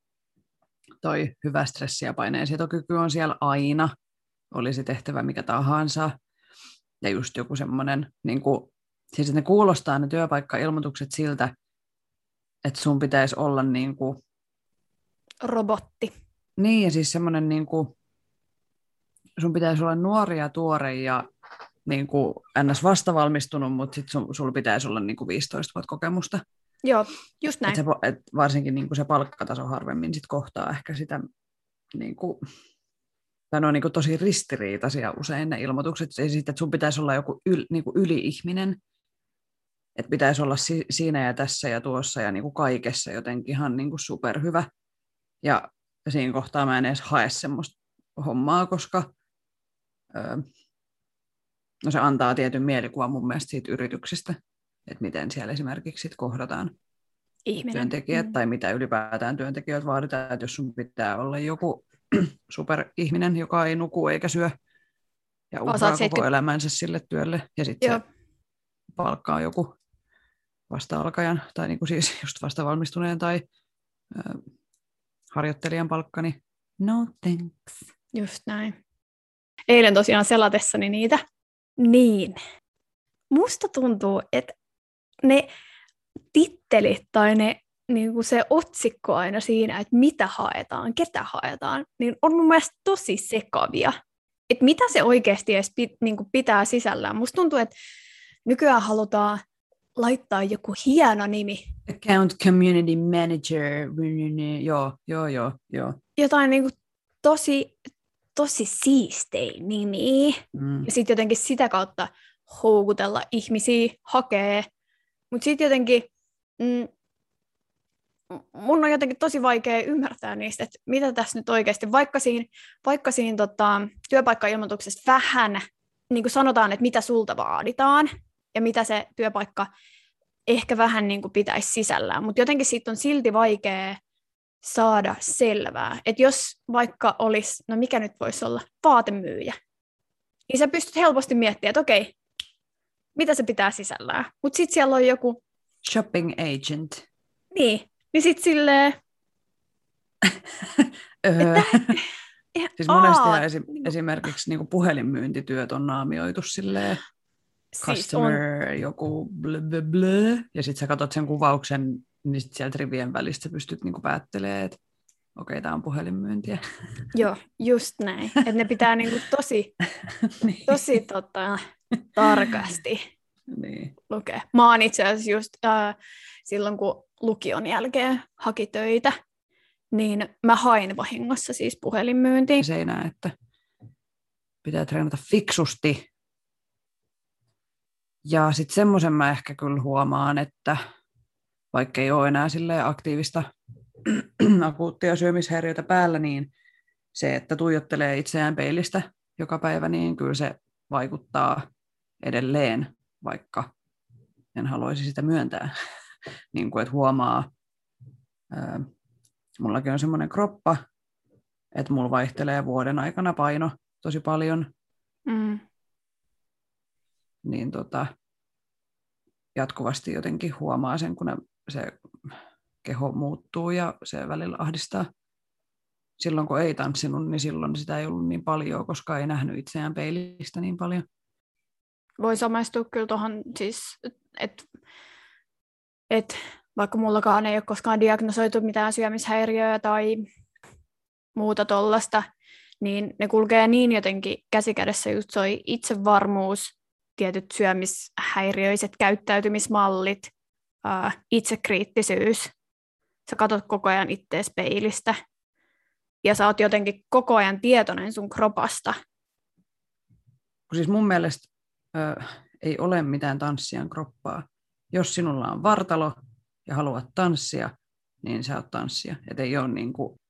toi hyvä stressi ja paineensietokyky on siellä aina, olisi tehtävä mikä tahansa. Ja just joku semmoinen, niin kuin, siis ne kuulostaa ne työpaikkailmoitukset siltä, että sun pitäisi olla niin kuin, Robotti. niin ja siis semmoinen niin kuin, sun pitäisi olla nuori ja tuore ja niin kuin ns. vastavalmistunut, mutta sitten sulla pitäisi olla niin kuin 15 vuotta kokemusta. Joo, just näin. Et se, et varsinkin niin kuin se palkkataso harvemmin sit kohtaa ehkä sitä, niin kuin, tai ne on niin kuin tosi ristiriitaisia usein ne ilmoitukset, ja sitten, että sun pitäisi olla joku yl, niin kuin yli-ihminen, että pitäisi olla si, siinä ja tässä ja tuossa ja niin kuin kaikessa jotenkin ihan niin kuin superhyvä. Ja siinä kohtaa mä en edes hae semmoista hommaa, koska öö, no se antaa tietyn mielikuvan mun mielestä siitä yrityksestä, että miten siellä esimerkiksi sit kohdataan Ihminen. työntekijät Mm. tai mitä ylipäätään työntekijät vaaditaan, että jos sun pitää olla joku superihminen, joka ei nuku eikä syö ja Osaat uhraa koko 70 elämänsä sille työlle ja sitten palkkaa joku vasta-alkajan tai niin kuin siis just vasta valmistuneen tai ö, harjoittelijan palkka, niin no thanks. Just näin. Eilen tosiaan selatessani niitä. Niin. Musta tuntuu, että ne tittelit tai ne, niin kuin se otsikko aina siinä, että mitä haetaan, ketä haetaan, niin on mun mielestä tosi sekavia. Että mitä se oikeasti edes pit, niin kuin pitää sisällään. Musta tuntuu, että nykyään halutaan laittaa joku hieno nimi, Account Community Manager, joo, joo, joo, joo. jotain niin kuin tosi, tosi siistein nimiä. Mm. ja sitten jotenkin sitä kautta houkutella ihmisiä, hakee. Mutta sitten jotenkin mm, mun on jotenkin tosi vaikea ymmärtää niistä, että mitä tässä nyt oikeasti, vaikka siinä, vaikka siinä tota, työpaikkailmoituksessa vähän niin kuin sanotaan, että mitä sulta vaaditaan ja mitä se työpaikka ehkä vähän niin kuin pitäisi sisällään, mutta jotenkin siitä on silti vaikea saada selvää, että jos vaikka olisi, no mikä nyt voisi olla, vaatemyyjä, niin sä pystyt helposti miettimään, että okei, mitä se pitää sisällään. Mutta sitten siellä on joku, Shopping agent. niin, niin sitten silleen, Öö, eh, siis monesti aa, esi- niinku, esimerkiksi niin puhelinmyyntityöt on naamioitu silleen siis on, customer joku blö, blö, blö, ja sitten sä katsot sen kuvauksen, niin sit sieltä rivien välistä pystyt niinku päättelemään, että okei, tämä on puhelinmyyntiä. joo, just näin. Että ne pitää niinku tosi, niin. tosi tota, tarkasti niin. lukea. Mä oon itse asiassa just äh, silloin, kun lukion jälkeen haki töitä, niin mä hain vahingossa siis puhelinmyyntiin. Seinää, että pitää treenata fiksusti. Ja sitten semmoisen mä ehkä kyllä huomaan, että vaikka ei ole enää aktiivista akuuttia syömishäiriötä päällä, niin se, että tuijottelee itseään peilistä joka päivä, niin kyllä se vaikuttaa edelleen, vaikka en haluaisi sitä myöntää. niin kuin, että huomaa, ää, mullakin on semmoinen kroppa, että mulla vaihtelee vuoden aikana paino tosi paljon, Mm. niin tota, jatkuvasti jotenkin huomaa sen, kun ne, se keho muuttuu ja se välillä ahdistaa. Silloin kun ei tanssinut, niin silloin sitä ei ollut niin paljon, koska ei nähnyt itseään peilistä niin paljon. Voi samaistua kyllä tuohon siis, että et, vaikka mullakaan ei ole koskaan diagnosoitu mitään syömishäiriöä tai muuta tollasta, niin ne kulkee niin jotenkin käsikädessä just soi itsevarmuus, tietyt syömishäiriöiset käyttäytymismallit, ää, itsekriittisyys. Sä katot koko ajan ittees peilistä ja sä oot jotenkin koko ajan tietoinen sun kropasta. Siis mun mielestä ö, ei ole mitään tanssijan kroppaa. Jos sinulla on vartalo ja haluat tanssia, niin sä oot tanssia. Et ei ole niin kuin,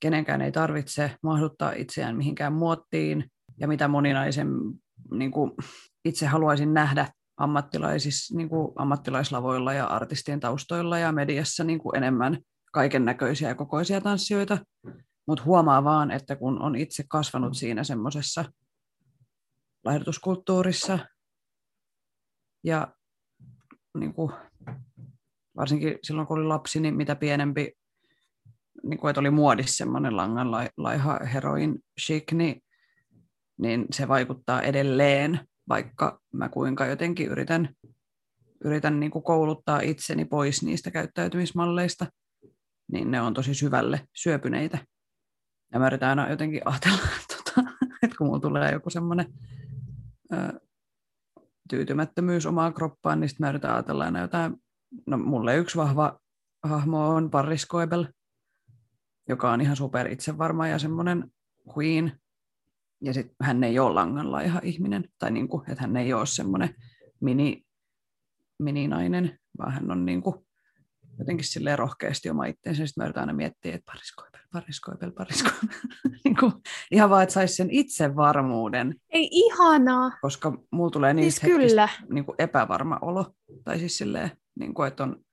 kenenkään ei tarvitse mahduttaa itseään mihinkään muottiin. Ja mitä moninaisen niin kuin, itse haluaisin nähdä ammattilaisissa, niin kuin ammattilaislavoilla ja artistien taustoilla ja mediassa niin kuin enemmän kaiken näköisiä ja kokoisia tanssijoita. Mutta huomaa vaan, että kun on itse kasvanut siinä semmoisessa laihdutuskulttuurissa ja niin kuin, varsinkin silloin kun oli lapsi, niin mitä pienempi, niin kuin, että oli muodissa semmoinen langan lai- laiha heroin chic, niin niin se vaikuttaa edelleen, vaikka mä kuinka jotenkin yritän, yritän niin kuin kouluttaa itseni pois niistä käyttäytymismalleista, niin ne on tosi syvälle syöpyneitä. Ja mä yritän aina jotenkin ajatella, tota, että kun mulla tulee joku semmoinen tyytymättömyys omaan kroppaan, niin sitten mä yritän ajatella aina jotain, no mulle yksi vahva hahmo on Paris Koebel, joka on ihan super itsevarma ja semmoinen queen. Ja sitten hän ei ole langalla ihan ihminen, tai niinku, että hän ei ole semmoinen mini, mininainen, vaan hän on niinku jotenkin silleen rohkeasti oma itseensä. Sitten mä yritän aina miettiä, että pariskoipel, pariskoipel, pariskoipel. niin kuin, ihan vaan, että saisi sen itsevarmuuden. Ei ihanaa. Koska mulla tulee niistä siis kyllä. niin kuin epävarma olo. Tai siis silleen, niin kuin, että on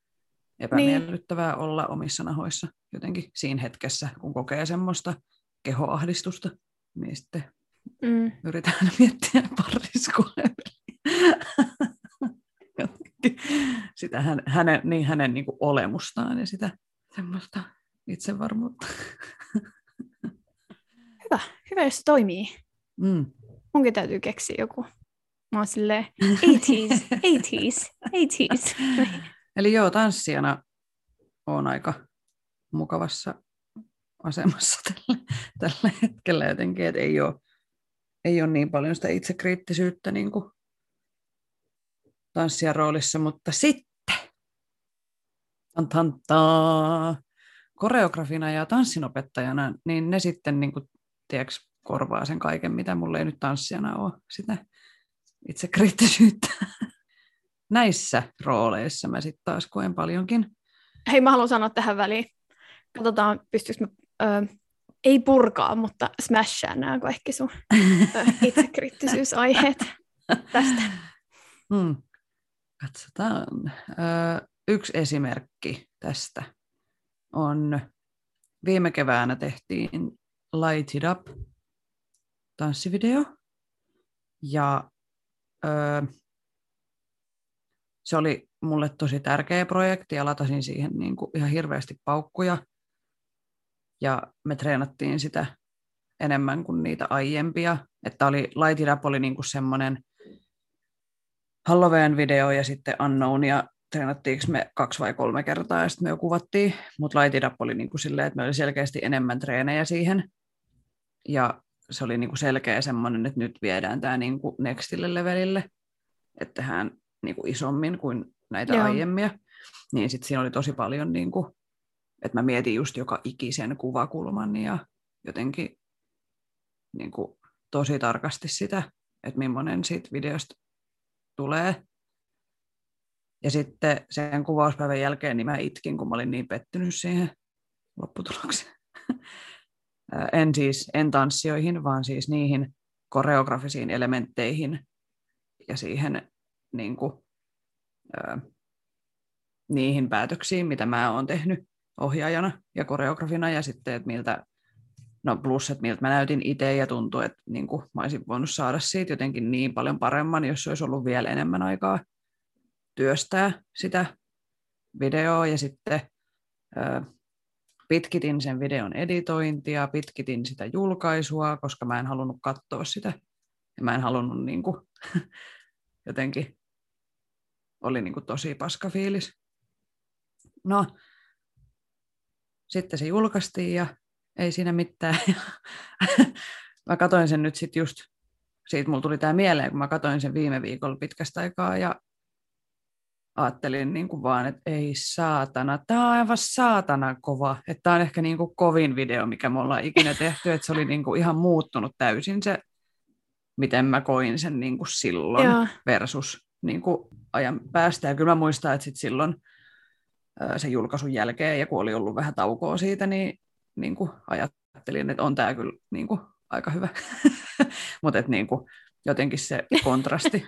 epämiellyttävää niin. olla omissa nahoissa jotenkin siinä hetkessä, kun kokee semmoista kehoahdistusta. Niin sitten mm. yritän miettiä pariskoipeliä sitä hän, hänen, niin hänen niin olemustaan ja sitä semmoista itsevarmuutta. Hyvä, hyvä jos se toimii. Mm. Munkin täytyy keksiä joku. Mä oon silleen 80s, 80s, 80s. Eli joo, tanssijana on aika mukavassa asemassa tällä, tällä hetkellä jotenkin, että ei ole, ei ole niin paljon sitä itsekriittisyyttä niin kuin tanssijan roolissa, mutta sitten tantantaa, koreografina ja tanssinopettajana, niin ne sitten niin kuin, tiedätkö, korvaa sen kaiken, mitä mulle ei nyt tanssijana ole, sitä itsekriittisyyttä. Näissä rooleissa mä sitten taas koen paljonkin. Hei, mä haluan sanoa tähän väliin. Katsotaan, pystyykö mä, ö, ei purkaa, mutta smashaa nämä kaikki sun itsekriittisyysaiheet tästä. Hmm. Katsotaan. Yksi esimerkki tästä on viime keväänä tehtiin Light It Up tanssivideo. Ja öö, se oli mulle tosi tärkeä projekti ja latasin siihen niin kuin ihan hirveästi paukkuja. Ja me treenattiin sitä enemmän kuin niitä aiempia. Että oli, Light It Up oli niin kuin semmoinen Halloween-video ja sitten Unknown ja treenattiinko me kaksi vai kolme kertaa ja sitten me jo kuvattiin, mutta Light It Up oli niin kuin silleen, että me oli selkeästi enemmän treenejä siihen ja se oli niin kuin selkeä semmoinen, että nyt viedään tämä niin kuin nextille levelille, että tehdään niin kuin isommin kuin näitä Joo. aiemmia, niin sitten siinä oli tosi paljon, niin kuin, että mä mietin just joka ikisen kuvakulman ja jotenkin niin kuin, tosi tarkasti sitä, että millainen siitä videosta tulee. Ja sitten sen kuvauspäivän jälkeen niin mä itkin, kun mä olin niin pettynyt siihen lopputulokseen. en siis, en tanssioihin, vaan siis niihin koreografisiin elementteihin ja siihen niin kuin, äh, niihin päätöksiin, mitä mä oon tehnyt ohjaajana ja koreografina ja sitten, että miltä No plus, että miltä mä näytin itse ja tuntui, että niin kuin mä olisin voinut saada siitä jotenkin niin paljon paremman, jos olisi ollut vielä enemmän aikaa työstää sitä videoa ja sitten pitkitin sen videon editointia, pitkitin sitä julkaisua, koska mä en halunnut katsoa sitä ja mä en halunnut niin kuin, jotenkin, oli niin kuin tosi paska fiilis. No, sitten se julkaistiin ja ei siinä mitään. mä katoin sen nyt sitten just, siitä mulla tuli tämä mieleen, kun mä katoin sen viime viikolla pitkästä aikaa ja ajattelin niin kuin vaan, että ei saatana, tämä on aivan saatana kova. Että tämä on ehkä niin kuin kovin video, mikä me ollaan ikinä tehty, että se oli niin kuin ihan muuttunut täysin se, miten mä koin sen niin kuin silloin Joo. versus niin kuin ajan päästä. Ja kyllä mä muistan, että sit silloin sen julkaisun jälkeen, ja kun oli ollut vähän taukoa siitä, niin niin kuin ajattelin, että on tämä kyllä niin kuin, aika hyvä. Mutta niin kuin, jotenkin se kontrasti.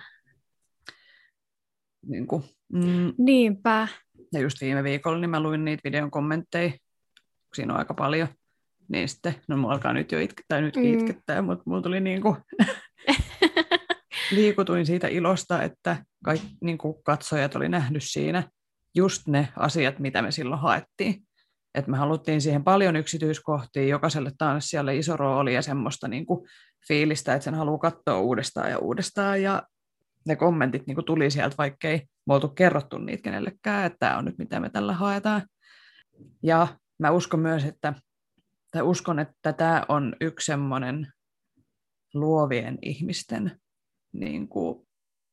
niin kuin, mm. Niinpä. Ja just viime viikolla niin mä luin niitä videon kommentteja, siinä on aika paljon. Niin sitten, no mulla alkaa nyt jo itkettää, nyt mm. itkettää, mutta mulla tuli niin kuin, liikutuin siitä ilosta, että kaikki niin kuin katsojat oli nähnyt siinä just ne asiat, mitä me silloin haettiin. että me haluttiin siihen paljon yksityiskohtia, jokaiselle tanssijalle iso rooli ja semmoista niin kuin fiilistä, että sen haluaa katsoa uudestaan ja uudestaan ja ne kommentit niin kuin tuli sieltä, vaikkei me oltu kerrottu niitä kenellekään, että tämä on nyt mitä me tällä haetaan. Ja mä uskon myös, että, tai uskon, että tämä on yksi semmoinen luovien ihmisten, niin kuin,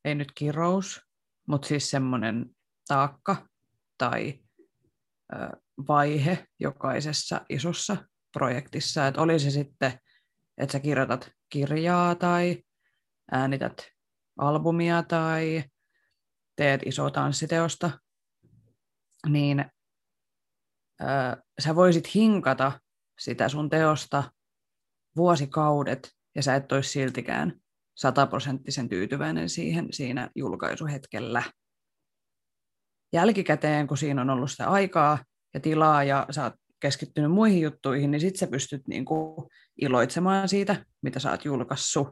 ei nyt kirous, mutta siis semmoinen taakka tai vaihe jokaisessa isossa projektissa. Että oli se sitten, että sä kirjoitat kirjaa tai äänität albumia tai teet iso tanssiteosta, niin ö, sä voisit hinkata sitä sun teosta vuosikaudet ja sä et olisi siltikään sataprosenttisen tyytyväinen siihen siinä julkaisuhetkellä. Jälkikäteen, kun siinä on ollut sitä aikaa ja tilaa ja sä oot keskittynyt muihin juttuihin, niin sitten sä pystyt niinku iloitsemaan siitä, mitä sä oot julkaissut.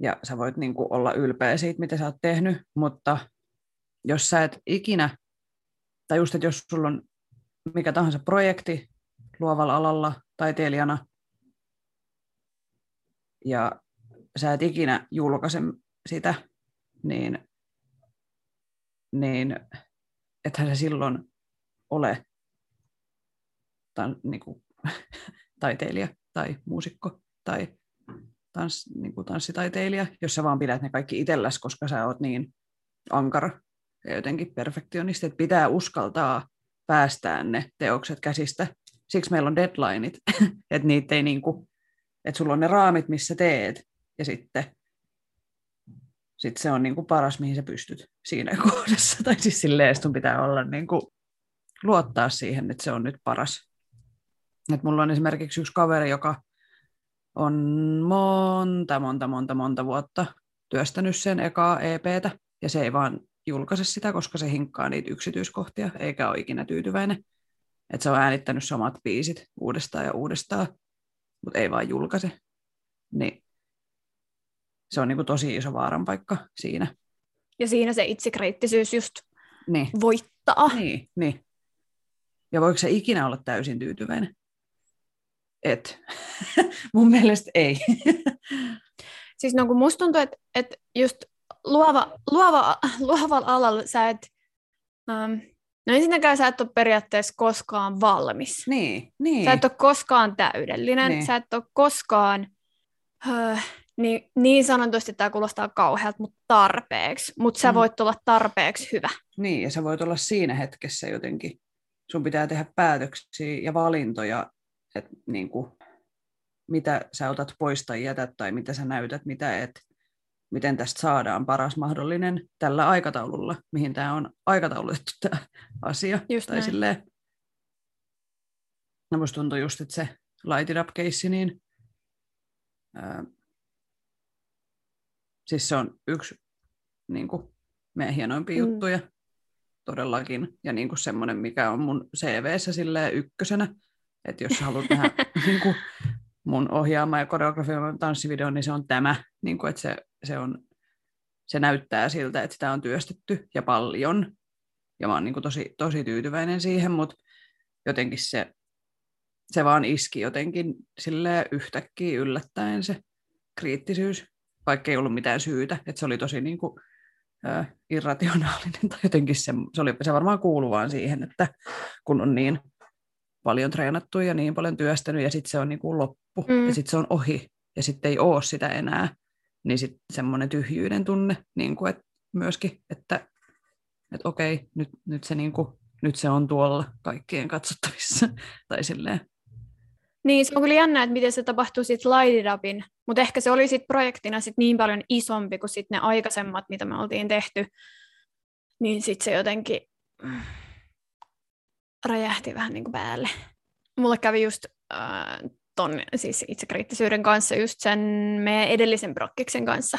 Ja sä voit niinku olla ylpeä siitä, mitä sä oot tehnyt, mutta jos sä et ikinä, tai just, että jos sulla on mikä tahansa projekti luovalla alalla taiteilijana, ja sä et ikinä julkaise sitä, niin, niin ethän se silloin ole tan, niin kuin, taiteilija tai muusikko tai tans, niin kuin tanssitaiteilija, jos sä vaan pidät ne kaikki itselläs, koska sä oot niin ankara ja jotenkin perfektionisti, että pitää uskaltaa päästää ne teokset käsistä. Siksi meillä on deadlineit, että niitä ei niin kuin, että sulla on ne raamit, missä teet, ja sitten sit se on niin kuin paras, mihin sä pystyt siinä kohdassa. Tai siis silleen, sun pitää olla niin kuin, luottaa siihen, että se on nyt paras. Et mulla on esimerkiksi yksi kaveri, joka on monta, monta, monta, monta vuotta työstänyt sen ekaa EPtä, ja se ei vaan julkaise sitä, koska se hinkkaa niitä yksityiskohtia, eikä ole ikinä tyytyväinen. Että se on äänittänyt samat biisit uudestaan ja uudestaan, mutta ei vaan julkaise. Niin se on niin kuin tosi iso vaaran paikka siinä. Ja siinä se itsekriittisyys just niin. voittaa. Niin, niin. Ja voiko se ikinä olla täysin tyytyväinen? Et. Mun mielestä ei. siis no kun musta tuntuu, että, että just luova, luova, luovalla alalla sä et, um, no ensinnäkään sä et ole periaatteessa koskaan valmis. Niin, niin. Sä et ole koskaan täydellinen, niin. sä et ole koskaan uh, niin, niin sanotusti tämä kuulostaa kauhealta, mutta tarpeeksi. Mutta sä mm. voit olla tarpeeksi hyvä. Niin, ja sä voit olla siinä hetkessä jotenkin. Sun pitää tehdä päätöksiä ja valintoja, että niin kuin, mitä sä otat pois tai jätät, tai mitä sä näytät, mitä et. Miten tästä saadaan paras mahdollinen tällä aikataululla, mihin tämä on aikataulutettu tämä asia. Just tai silleen, no musta tuntuu just, että se Light It Up-keissi, niin ää, Siis se on yksi niin kuin, meidän hienoimpia mm. juttuja todellakin. Ja niin kuin semmoinen, mikä on mun CVssä silleen ykkösenä. Että jos haluat tehdä niin kuin, mun ohjaama ja koreografioima tanssivideo, niin se on tämä. Niin kuin, että se, se, on, se näyttää siltä, että sitä on työstetty ja paljon. Ja mä oon niin kuin, tosi, tosi tyytyväinen siihen, mutta jotenkin se, se vaan iski jotenkin sille yhtäkkiä yllättäen se kriittisyys vaikka ei ollut mitään syytä. Että se oli tosi niin kuin, äh, irrationaalinen tai jotenkin se, se, oli, se varmaan kuuluu vaan siihen, että kun on niin paljon treenattu ja niin paljon työstänyt ja sitten se on niin kuin loppu mm. ja sitten se on ohi ja sitten ei ole sitä enää, niin sitten semmoinen tyhjyyden tunne niin kuin, että myöskin, että, että okei, nyt, nyt, se niin kuin, nyt se on tuolla kaikkien katsottavissa tai silleen. Niin, se on kyllä jännä, että miten se tapahtuu sitten Light It Upin, mutta ehkä se oli sitten projektina sit niin paljon isompi kuin sitten ne aikaisemmat, mitä me oltiin tehty, niin sitten se jotenkin mm, räjähti vähän niin kuin päälle. Mulle kävi just äh, ton siis itsekriittisyyden kanssa just sen meidän edellisen prokkiksen kanssa.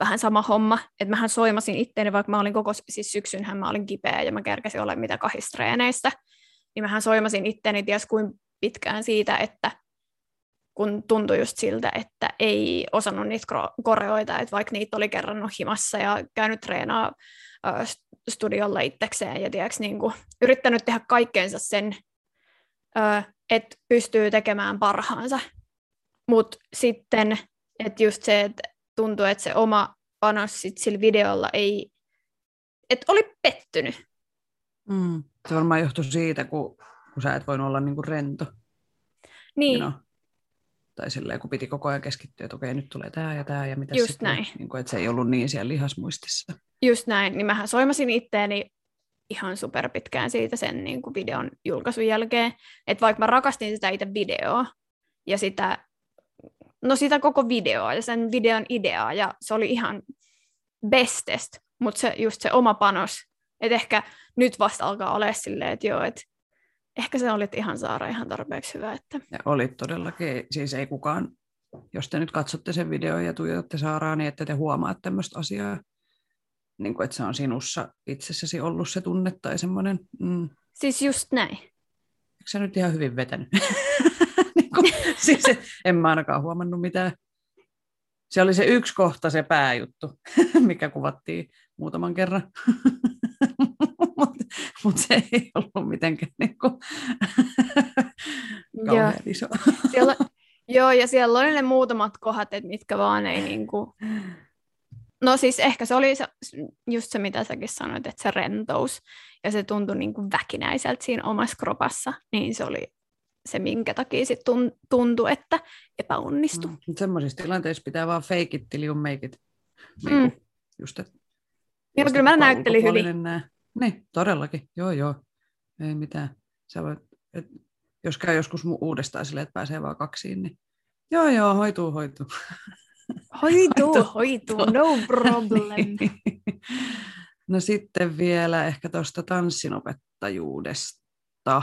Vähän sama homma, että mähän soimasin itteeni, vaikka mä olin koko siis syksynhän mä olin kipeä ja mä kerkäsin olla mitä kahistreeneistä, niin mähän soimasin itteeni ties kuin pitkään siitä, että kun tuntui just siltä, että ei osannut niitä koreoita, että vaikka niitä oli kerran himassa ja käynyt treenaa studiolla itsekseen ja tiiäks, niin kuin, yrittänyt tehdä kaikkeensa sen että pystyy tekemään parhaansa. Mutta sitten, että just se, että tuntuu, että se oma panos sit sillä videolla ei, että oli pettynyt. Mm. Se varmaan johtui siitä, kun, kun sä et voinut olla niinku rento. Niin. You know? Tai silleen, kun piti koko ajan keskittyä, että okei, nyt tulee tämä ja tämä ja mitä Just sitten. näin. Niin kuin, että se ei ollut niin siellä lihasmuistissa. Just näin, niin mähän soimasin itteeni ihan super pitkään siitä sen niin kuin videon julkaisun jälkeen. Että vaikka mä rakastin sitä itse videoa ja sitä, no sitä koko videoa ja sen videon ideaa ja se oli ihan bestest, mutta se, just se oma panos, että ehkä nyt vasta alkaa olla silleen, että joo, että ehkä se oli ihan Saara ihan tarpeeksi hyvä. Että... Ja oli todellakin, siis ei kukaan, jos te nyt katsotte sen videon ja tuijotatte Saaraa, niin ette te huomaa tämmöistä asiaa, niin kuin, että se on sinussa itsessäsi ollut se tunne tai semmoinen, mm, Siis just näin. eikö sä nyt ihan hyvin vetänyt? niin kuin, siis et, en mä ainakaan huomannut mitään. Se oli se yksi kohta, se pääjuttu, mikä kuvattiin muutaman kerran. Mutta mut se ei ollut mitenkään niin kuin, Joo. kauhean iso. Siellä, joo, ja siellä oli ne muutamat kohdat, että mitkä vaan ei niinku... No siis ehkä se oli se, just se, mitä säkin sanoit, että se rentous, ja se tuntui niinku väkinäiseltä siinä omassa kropassa, niin se oli se, minkä takia sit tun- tuntui, että epäonnistui. Mm. Mm, semmoisissa tilanteissa pitää vaan fake it till you make it. Niin Mm. kuin, just, et, Joo, ja kyllä mä näyttelin hyvin. Nää. Niin, todellakin. Joo, joo. Ei mitään. Sä voit, et, jos käy joskus uudestaan silleen, että pääsee vaan kaksiin, niin joo, joo, hoituu, hoituu. Hoituu, Hoituu. hoituu, no problem. Niin. No sitten vielä ehkä tuosta tanssinopettajuudesta.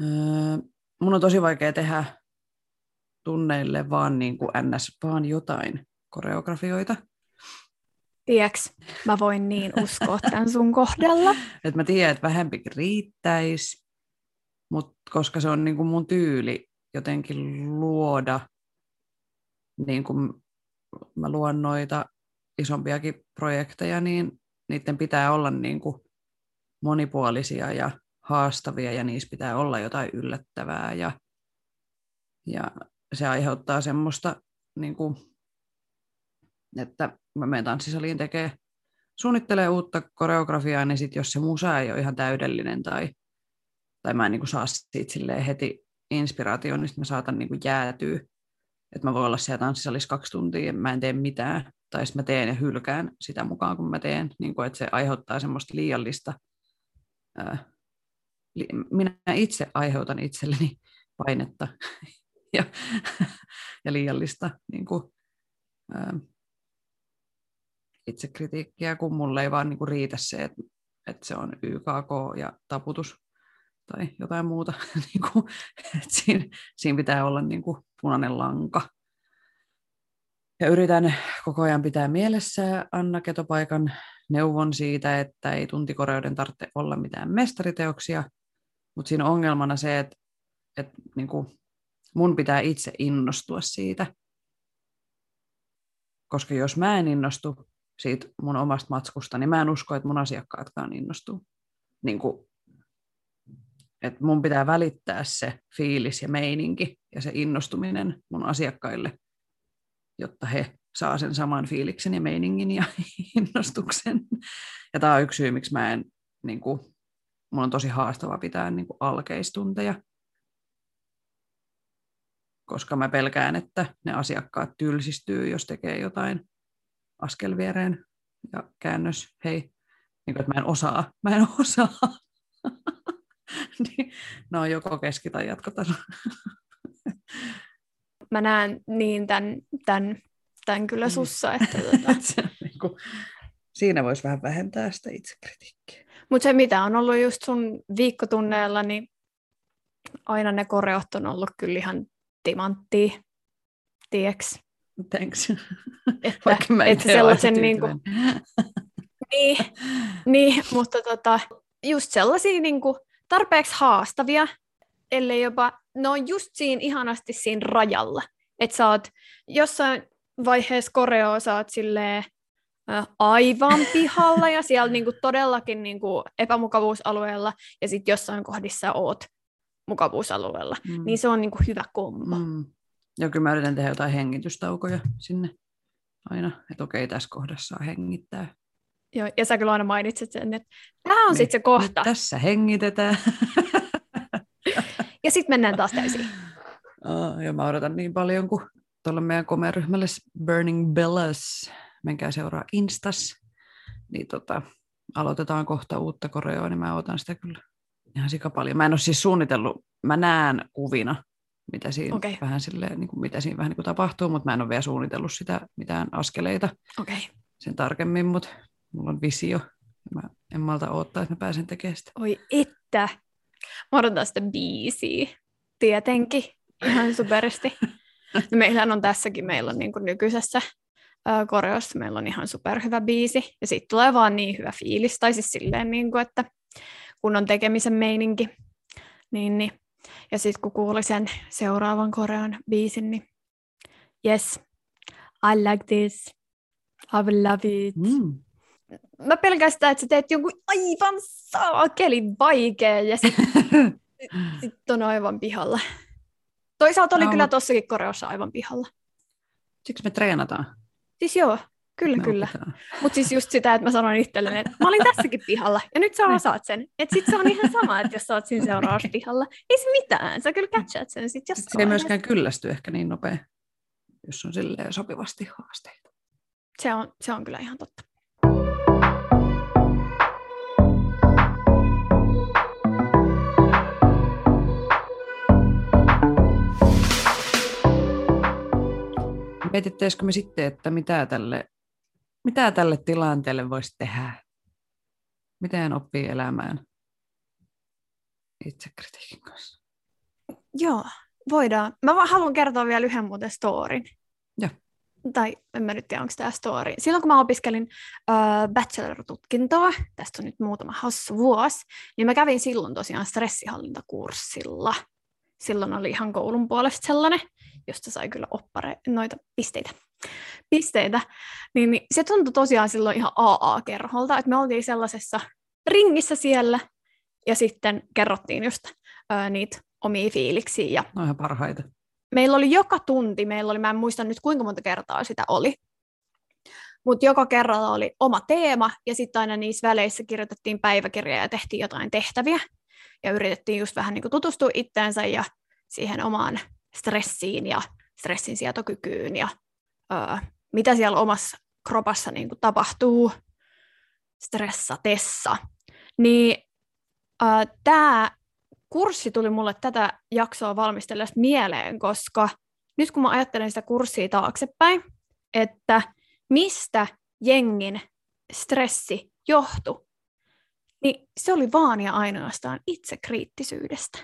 Öö, mun on tosi vaikea tehdä tunneille vaan niin kuin ns. vaan jotain koreografioita. Tiedäks, mä voin niin uskoa tämän sun kohdalla. Et mä tiedän, että vähempikin riittäisi, mutta koska se on niin kuin mun tyyli jotenkin luoda, niin kuin mä luon noita isompiakin projekteja, niin niiden pitää olla niin kuin monipuolisia ja haastavia ja niissä pitää olla jotain yllättävää ja, ja se aiheuttaa semmoista, niin kuin, että mä menen tanssisaliin tekee, suunnittelee uutta koreografiaa, niin sit jos se musa ei ole ihan täydellinen tai, tai mä en niin kuin saa siitä heti inspiraation, niin sit mä saatan niin kuin jäätyä. Että mä voin olla siellä tanssisalissa kaksi tuntia ja mä en tee mitään. Tai sitten mä teen ja hylkään sitä mukaan, kun mä teen. Niin kuin, että se aiheuttaa semmoista liiallista ää, li, minä itse aiheutan itselleni painetta ja, ja liiallista niin kuin, ää, itsekritiikkiä, kun mulle ei vaan niin kuin riitä se, että, että se on YKK ja taputus tai jotain muuta. niin siinä, siinä pitää olla niin kuin punainen lanka. Ja yritän koko ajan pitää mielessä Anna Ketopaikan neuvon siitä, että ei tuntikoreuden tarvitse olla mitään mestariteoksia, mutta siinä on ongelmana se, että, että niin kuin mun pitää itse innostua siitä. Koska jos mä en innostu siitä mun omasta matskusta, niin mä en usko, että mun asiakkaatkaan innostuu. Niin kuin, että mun pitää välittää se fiilis ja meininki ja se innostuminen mun asiakkaille, jotta he saa sen saman fiiliksen ja meiningin ja innostuksen. Ja tämä on yksi syy, miksi mä en, niin kuin, mun on tosi haastava pitää niin kuin alkeistunteja, koska mä pelkään, että ne asiakkaat tylsistyy, jos tekee jotain askelviereen ja käännös, hei, niin kuin, että mä en osaa, mä en osaa. niin, no joko keski- tai jatkotaso. Mä näen niin tämän, tämän, tämän kyllä sussa, että tota, Se niin kuin, siinä voisi vähän vähentää sitä itsekritiikkiä. Mutta se, mitä on ollut just sun viikkotunneilla, niin aina ne koreot on ollut kyllä ihan timanttia, tieks. Thanks. Että, Vaikka mä että sellaisen niinku, tyytyväinen. niin, niin, mutta tota, just sellaisia niinku, tarpeeksi haastavia, ellei jopa, ne on just siinä ihanasti siinä rajalla. Että sä oot jossain vaiheessa koreoa, sä oot silleen, aivan pihalla ja siellä niinku todellakin niinku epämukavuusalueella ja sitten jossain kohdissa oot mukavuusalueella, mm. niin se on niinku hyvä kombo. Mm. Ja kyllä mä yritän tehdä jotain hengitystaukoja sinne aina, että okei, tässä kohdassa saa hengittää. Joo, ja sä kyllä aina mainitset sen, että tämä on niin, sitten se kohta. Tässä hengitetään. ja sitten mennään taas täysin. Oh, ja mä odotan niin paljon, kun tuolle meidän komeryhmälle Burning Bellas, menkää seuraa Instas, niin tota, aloitetaan kohta uutta koreoa, niin mä otan sitä kyllä ihan sika paljon. Mä en ole siis suunnitellut, mä näen kuvina, mitä siinä, okay. vähän silleen, niin kuin, mitä siinä vähän niin kuin tapahtuu, mutta mä en ole vielä suunnitellut sitä mitään askeleita okay. sen tarkemmin, mutta mulla on visio. Mä en malta odottaa, että mä pääsen tekemään sitä. Oi että! Mä odotan sitä biisiä. Tietenkin. Ihan superisti. No meillähän on tässäkin, meillä on niin kuin nykyisessä koreossa, meillä on ihan superhyvä biisi. Ja sitten tulee vaan niin hyvä fiilis, tai siis silleen, niin kuin, että kun on tekemisen meininki. Niin, niin. Ja sitten kun kuuli sen seuraavan korean biisin, niin yes, I like this, I will love it. Mm mä pelkästään, että sä teet jonkun aivan saakelin vaikea ja sitten sit on aivan pihalla. Toisaalta oli no. kyllä tossakin koreossa aivan pihalla. Siksi me treenataan. Siis joo, kyllä me kyllä. Mutta siis just sitä, että mä sanoin itselleni, että mä olin tässäkin pihalla ja nyt sä niin. osaat sen. Että sit se on ihan sama, että jos sä oot siinä seuraavassa pihalla. Ei se mitään, sä kyllä catchat sen sit jossain Se ei myöskään kyllästy ehkä niin nopea, jos on silleen sopivasti haasteita. Se on, se on kyllä ihan totta. Mietittäisikö me sitten, että mitä tälle, mitä tälle tilanteelle voisi tehdä? Miten oppii elämään itsekritiikin kanssa? Joo, voidaan. Mä vaan haluan kertoa vielä yhden muuten storin. Joo. Tai en mä nyt tiedä, onko tämä story. Silloin kun mä opiskelin uh, bachelor-tutkintoa, tästä on nyt muutama hassu vuosi, niin mä kävin silloin tosiaan stressihallintakurssilla. Silloin oli ihan koulun puolesta sellainen josta sai kyllä oppare, noita pisteitä. pisteitä. Niin, niin se tuntui tosiaan silloin ihan AA-kerholta, että me oltiin sellaisessa ringissä siellä ja sitten kerrottiin just ää, niitä omia fiiliksiä. Ja no ihan parhaita. Meillä oli joka tunti, meillä oli, mä en muista nyt kuinka monta kertaa sitä oli, mutta joka kerralla oli oma teema, ja sitten aina niissä väleissä kirjoitettiin päiväkirjaa ja tehtiin jotain tehtäviä, ja yritettiin just vähän niin tutustua itteensä ja siihen omaan stressiin ja stressin sietokykyyn ja öö, mitä siellä omassa kropassa niin kuin tapahtuu stressatessa. Niin tämä kurssi tuli mulle tätä jaksoa valmistellessa mieleen, koska nyt kun mä ajattelen sitä kurssia taaksepäin, että mistä jengin stressi johtui, niin se oli vaan ja ainoastaan itsekriittisyydestä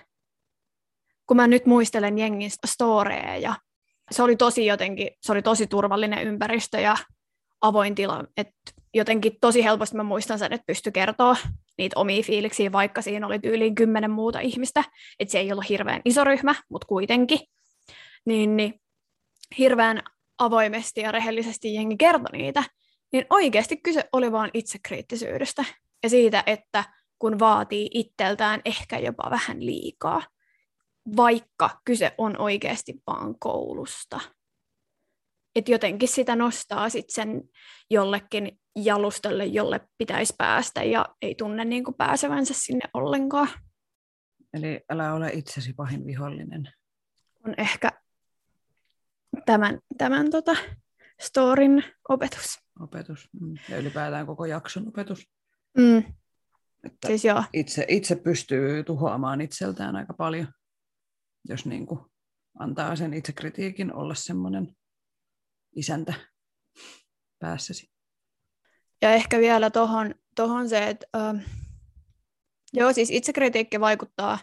kun mä nyt muistelen jengin storeja ja se oli tosi jotenkin, se oli tosi turvallinen ympäristö ja avoin tila, että jotenkin tosi helposti mä muistan sen, että pysty kertoa niitä omia fiiliksiä, vaikka siinä oli tyyliin kymmenen muuta ihmistä, että se ei ollut hirveän iso ryhmä, mutta kuitenkin, niin, niin hirveän avoimesti ja rehellisesti jengi kertoi niitä, niin oikeasti kyse oli vain itsekriittisyydestä ja siitä, että kun vaatii itseltään ehkä jopa vähän liikaa vaikka kyse on oikeasti vaan koulusta. Että jotenkin sitä nostaa sit sen jollekin jalustalle, jolle pitäisi päästä ja ei tunne niin kuin pääsevänsä sinne ollenkaan. Eli älä ole itsesi pahin vihollinen. On ehkä tämän, tämän tota, storin opetus. Opetus. Mm. Ja ylipäätään koko jakson opetus. Mm. Että siis joo. Itse, itse pystyy tuhoamaan itseltään aika paljon jos niin kuin antaa sen itsekritiikin olla semmoinen isäntä päässäsi. Ja ehkä vielä tuohon tohon se, että äh, joo, siis itsekritiikki vaikuttaa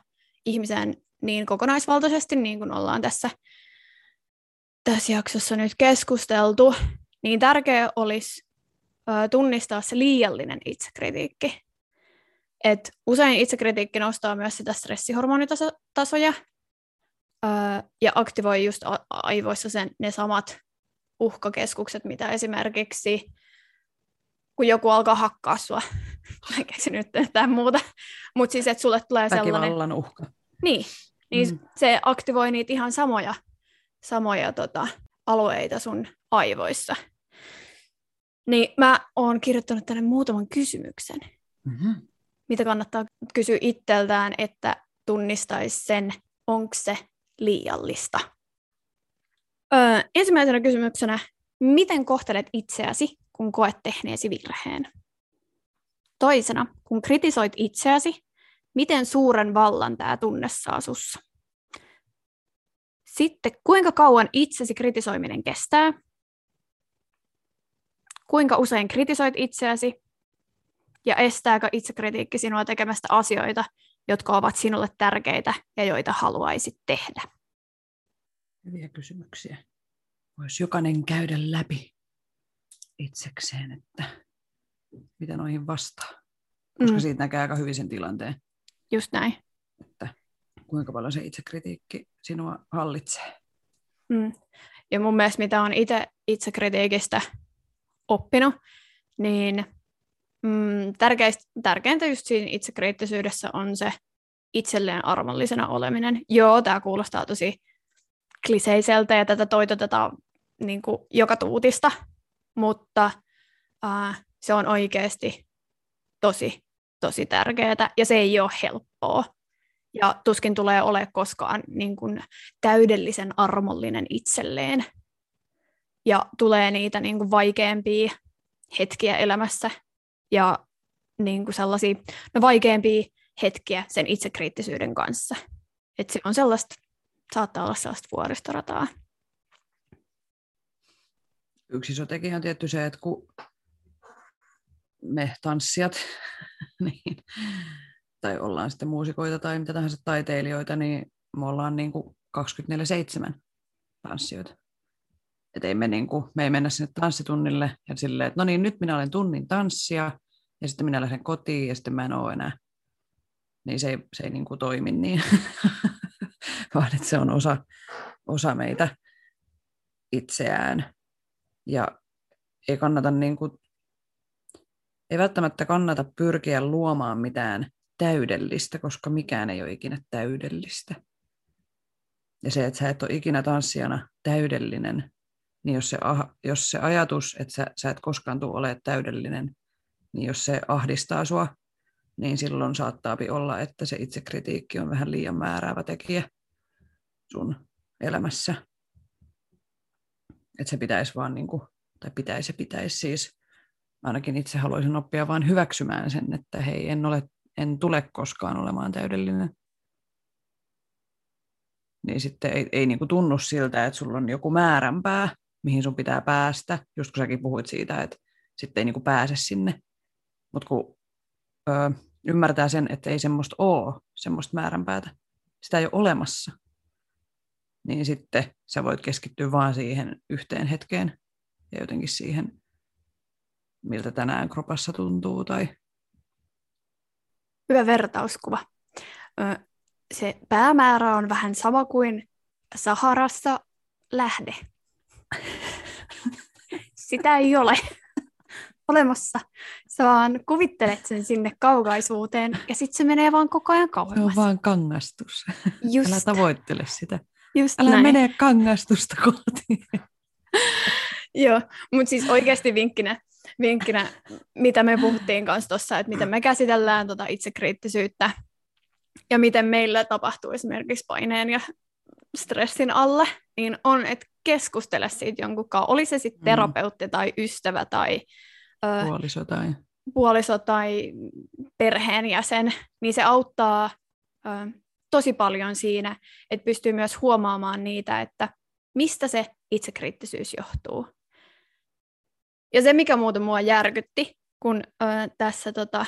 ihmiseen niin kokonaisvaltaisesti, niin kuin ollaan tässä, tässä jaksossa nyt keskusteltu, niin tärkeää olisi äh, tunnistaa se liiallinen itsekritiikki. Et usein itsekritiikki nostaa myös sitä stressihormonitasoja, ja aktivoi just aivoissa sen, ne samat uhkakeskukset, mitä esimerkiksi kun joku alkaa hakkaa sua. Mä en keksi nyt yhtään muuta. Mutta siis, että sulle tulee sellainen... Väkivallan uhka. Niin, niin Mm. se aktivoi niitä ihan samoja, samoja tota, alueita sun aivoissa. Niin mä oon kirjoittanut tänne muutaman kysymyksen, Mm-hmm. mitä kannattaa kysyä itseltään, että tunnistaisi sen, onko se liiallista. Öö, ensimmäisenä kysymyksenä, miten kohtelet itseäsi, kun koet tehneesi virheen? Toisena, kun kritisoit itseäsi, miten suuren vallan tämä tunne saa sussa? Sitten, kuinka kauan itsesi kritisoiminen kestää? Kuinka usein kritisoit itseäsi? Ja estääkö itsekritiikki sinua tekemästä asioita, jotka ovat sinulle tärkeitä ja joita haluaisit tehdä? Hyviä kysymyksiä. Voisi jokainen käydä läpi itsekseen, että mitä noihin vastaa. Koska Mm. siitä näkee aika hyvin sen tilanteen, Just näin. että kuinka paljon se itsekritiikki sinua hallitsee. Mm. Ja mun mielestä mitä on itse itsekritiikistä oppinut, niin mm, tärkeistä, tärkeintä just siinä itsekriittisyydessä on se itselleen armollisena oleminen. Joo, tämä kuulostaa tosi kliseiseltä ja tätä toitotetaan niin kuin joka tuutista, mutta äh, se on oikeasti tosi, tosi tärkeää ja se ei ole helppoa. Ja tuskin tulee ole koskaan niin kuin, täydellisen armollinen itselleen. Ja tulee niitä niin kuin, vaikeampia hetkiä elämässä ja niin kuin sellaisia no, vaikeampia hetkiä sen itsekriittisyyden kanssa. Että se on sellaista, saattaa olla sellaista vuoristorataa. Yksi iso tekijä on tietty se, että kun me tanssijat, niin, tai ollaan sitten muusikoita tai mitä tahansa taiteilijoita, niin me ollaan niin kuin 24-7 tanssijoita. Et ei me, niin kuin, me ei mennä sinne tanssitunnille ja silleen, että no niin, nyt minä olen tunnin tanssia, ja sitten minä lähden kotiin, ja sitten mä en ole enää. Niin se ei, se ei niin kuin toimi niin, vaan että se on osa, osa meitä itseään. Ja ei kannata niin kuin, ei välttämättä kannata pyrkiä luomaan mitään täydellistä, koska mikään ei ole ikinä täydellistä. Ja se, että sä et ole ikinä tanssijana täydellinen, niin jos se, ah- jos se ajatus, että sä, sä et koskaan tule olemaan täydellinen, niin jos se ahdistaa sua, niin silloin saattaa olla, että se itsekritiikki on vähän liian määräävä tekijä sun elämässä. Että se pitäisi vaan, niin kuin, tai pitäisi, pitäisi siis, ainakin itse haluaisin oppia vaan hyväksymään sen, että hei, en, ole, en tule koskaan olemaan täydellinen. Niin sitten ei, ei niin kuin tunnu siltä, että sulla on joku määränpää, mihin sun pitää päästä, just kun säkin puhuit siitä, että sitten ei niin kuin pääse sinne. Mutta kun ö, ymmärtää sen, että ei semmoista ole, semmoista määränpäätä, sitä ei ole olemassa, niin sitten sä voit keskittyä vaan siihen yhteen hetkeen ja jotenkin siihen, miltä tänään kropassa tuntuu. Tai... Hyvä vertauskuva. Se päämäärä on vähän sama kuin Saharassa lähde. Sitä ei ole olemassa. Sä vaan kuvittelet sen sinne kaukaisuuteen ja sitten se menee vaan koko ajan Se kauemmas. on vaan kangastus. Just, Älä tavoittele sitä. just Älä näin. mene kangastusta kohti. Joo, mutta siis oikeasti vinkkinä, vinkkinä, mitä me puhuttiin kanssa tuossa, että miten me käsitellään tota itsekriittisyyttä ja miten meillä tapahtuu esimerkiksi paineen ja stressin alle, niin on, että keskustele siitä jonkun kanssa, oli se sitten Mm. terapeutti tai ystävä tai ö, Puoliso tai... puoliso tai perheenjäsen, niin se auttaa ö, tosi paljon siinä, että pystyy myös huomaamaan niitä, että mistä se itsekriittisyys johtuu. Ja se, mikä muuten mua järkytti, kun ö, tässä tota,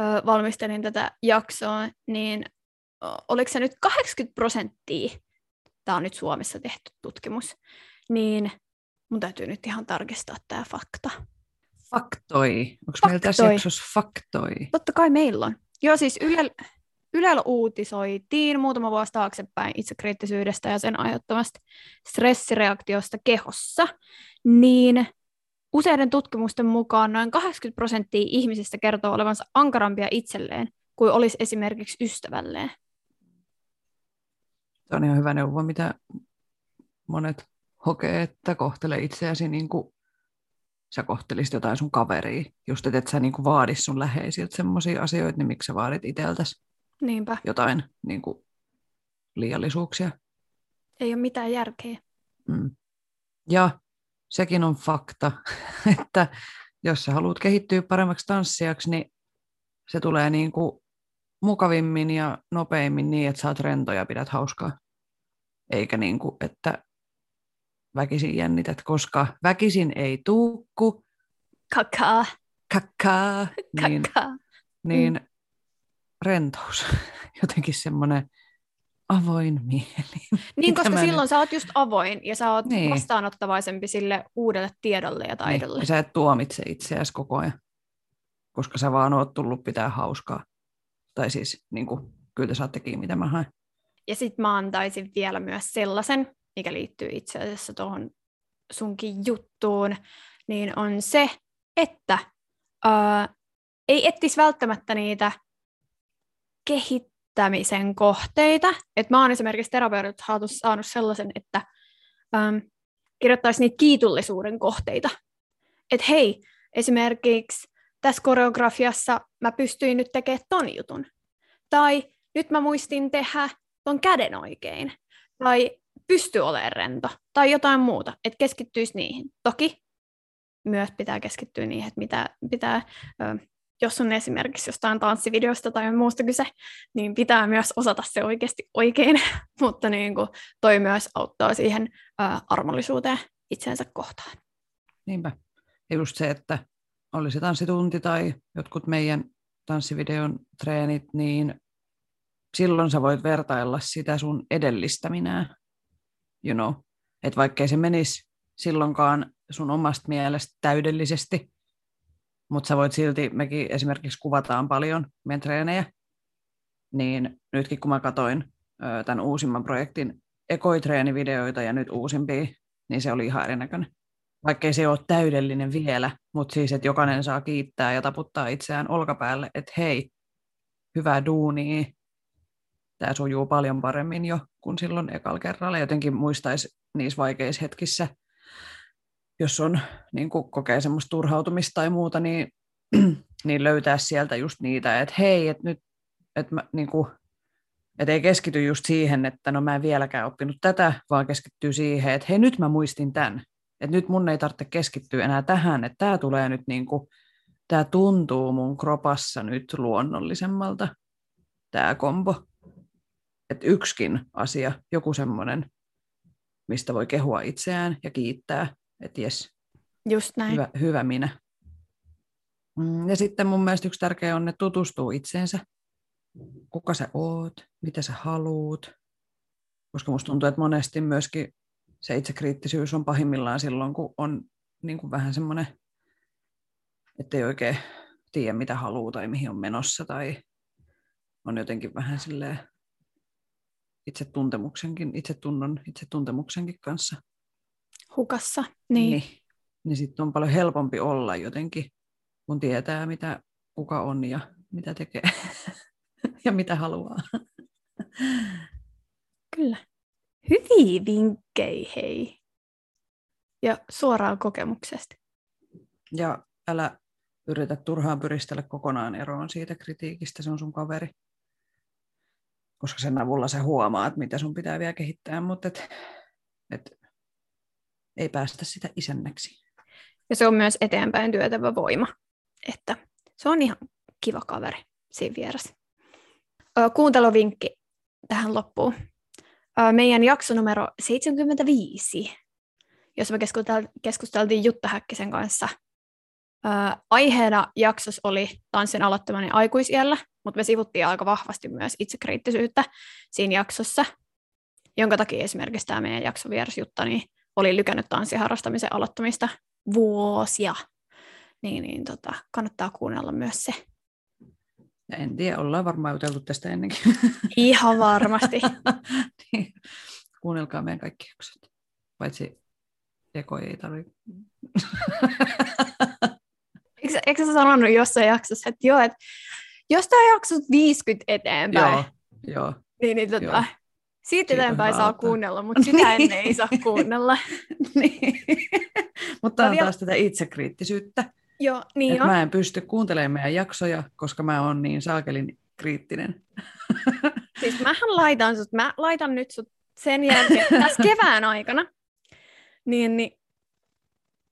ö, valmistelin tätä jaksoa, niin oliko se nyt 80 prosenttia, tämä on nyt Suomessa tehty tutkimus, niin mun täytyy nyt ihan tarkistaa tämä fakta. Faktoi. Onko meillä tässä Faktoi. jaksossa faktoi? Totta kai meillä on. Joo, siis Ylellä, Ylellä uutisoitiin muutama vuosi taaksepäin itsekriittisyydestä ja sen aiheuttamasta stressireaktiosta kehossa, niin Useiden tutkimusten mukaan noin 80 prosenttia ihmisistä kertoo olevansa ankarampia itselleen kuin olisi esimerkiksi ystävälleen. Se on ihan hyvä neuvo, mitä monet hokee, että kohtele itseäsi niin kuin sä kohtelisit jotain sun kaveria. Just, että et sä niin kuin vaadi sun läheisiltä semmoisia asioita, niin miksi sä vaadit itseltäsi Niinpä. jotain niin kuin liiallisuuksia. Ei ole mitään järkeä. Mm. Ja sekin on fakta, että jos sä haluat kehittyä paremmaksi tanssijaksi, niin se tulee niin kuin mukavimmin ja nopeimmin niin, että sä oot rento ja pidät hauskaa. Eikä niin kuin, että väkisin jännität, koska väkisin ei tuukku, Kakaa, kakkaa, niin, kakaa. niin Mm. rentous, jotenkin semmoinen avoin mieli. Niin, koska mä silloin sä oot just avoin ja sä oot Niin. niin. vastaanottavaisempi sille uudelle tiedolle ja taidolle. Niin, ja sä et tuomitse itseäsi koko ajan, koska sä vaan oot tullut pitää hauskaa. Tai siis, niin kuin, kyllä te saatte kiinni, mitä mä haen. Ja sitten mä antaisin vielä myös sellaisen, mikä liittyy itse asiassa tuohon sunkin juttuun, niin on se, että ää, ei etsisi välttämättä niitä kehittämisen kohteita. Et mä oon esimerkiksi terapeutit saanut sellaisen, että kirjoittaisi niitä kiitollisuuden kohteita. Että hei, esimerkiksi tässä koreografiassa mä pystyin nyt tekemään ton jutun. Tai nyt mä muistin tehdä ton käden oikein. Tai pysty olemaan rento. Tai jotain muuta. Että keskittyisi niihin. Toki myös pitää keskittyä niihin, että mitä pitää, jos on esimerkiksi jostain tanssivideosta tai muusta kyse, niin pitää myös osata se oikeasti oikein, mutta niin kuin toi myös auttaa siihen armollisuuteen itsensä kohtaan. Niinpä. Ja just se, että oli se tanssitunti tai jotkut meidän tanssivideon treenit, niin silloin sä voit vertailla sitä sun edellistä minää. You know. Että vaikkei se menisi silloinkaan sun omasta mielestä täydellisesti, mutta sä voit silti, mekin esimerkiksi kuvataan paljon meidän treenejä, niin nytkin kun mä katoin ö, tämän uusimman projektin ekoitreenivideoita ja nyt uusimpia, niin se oli ihan erinäköinen. Vaikkei se ole täydellinen vielä, mutta siis, että jokainen saa kiittää ja taputtaa itseään olkapäälle, että hei, hyvää duunia, tämä sujuu paljon paremmin jo kuin silloin ekalla kerralla. Jotenkin muistaisi niissä vaikeissa hetkissä, jos on, niin kuin kokee semmoista turhautumista tai muuta, niin, niin löytää sieltä just niitä, että hei, että nyt, että mä, niin kuin, että ei keskity just siihen, että no mä en vieläkään oppinut tätä, vaan keskittyy siihen, että hei nyt mä muistin tämän. Että nyt mun ei tarvitse keskittyä enää tähän, että tämä tulee nyt niin kuin, tämä tuntuu mun kropassa nyt luonnollisemmalta, tämä kombo. Että yksikin asia, joku semmoinen, mistä voi kehua itseään ja kiittää, että jes, Just näin. hyvä, hyvä minä. Mm, Ja sitten mun mielestä yksi tärkeä on, että tutustuu itseensä. Kuka sä oot, mitä sä haluut. Koska musta tuntuu, että monesti myöskin se itsekriittisyys on pahimmillaan silloin, kun on niin kuin vähän semmoinen, että ei oikein tiedä, mitä haluaa tai mihin on menossa. Tai on jotenkin vähän silleen itsetuntemuksenkin, itsetunnon, itsetuntemuksenkin kanssa Hukassa. Niin. niin, niin sitten on paljon helpompi olla jotenkin, kun tietää, mitä kuka on ja mitä tekee ja mitä haluaa. Kyllä. Hyviä vinkkejä, hei. Ja suoraan kokemuksesta. Ja älä yritä turhaan pyristellä kokonaan eroon siitä kritiikistä, se on sun kaveri. Koska sen avulla sä huomaat, mitä sun pitää vielä kehittää, mutta et, et, ei päästä sitä isännäksi. Ja se on myös eteenpäin työtävä voima. Että se on ihan kiva kaveri siinä vieressä. Kuunteluvinkki tähän loppuun. Meidän jakso numero 75, jossa me keskustel- keskusteltiin Jutta Häkkisen kanssa. Aiheena jaksossa oli tanssin aloittaminen aikuisiellä, mutta me sivuttiin aika vahvasti myös itsekriittisyyttä siinä jaksossa, jonka takia esimerkiksi tämä meidän jakso vieras Jutta niin oli lykännyt tanssiharrastamisen aloittamista vuosia. Niin, niin tota, kannattaa kuunnella myös se. Ja en tiedä, ollaan varmaan juteltu tästä ennenkin. Ihan varmasti. niin. Kuunnelkaa meidän kaikki jaksot. Paitsi Eko ei tarvitse. Eikö, eikö sä sanonut jossain jaksossa, että joo, että jos tämä jaksot 50 eteenpäin, joo, joo. niin, niin tota, Joo. siitä eteenpäin saa kuunnella, mutta sitä ennen ei saa kuunnella. niin. Mutta on vielä- taas tätä itsekriittisyyttä. joo, niin Et on. mä en pysty kuuntelemaan meidän jaksoja, koska mä oon niin saakelin kriittinen. Siis mähän laitan sut, mä laitan nyt sut sen jälkeen, tässä kevään aikana, niin, niin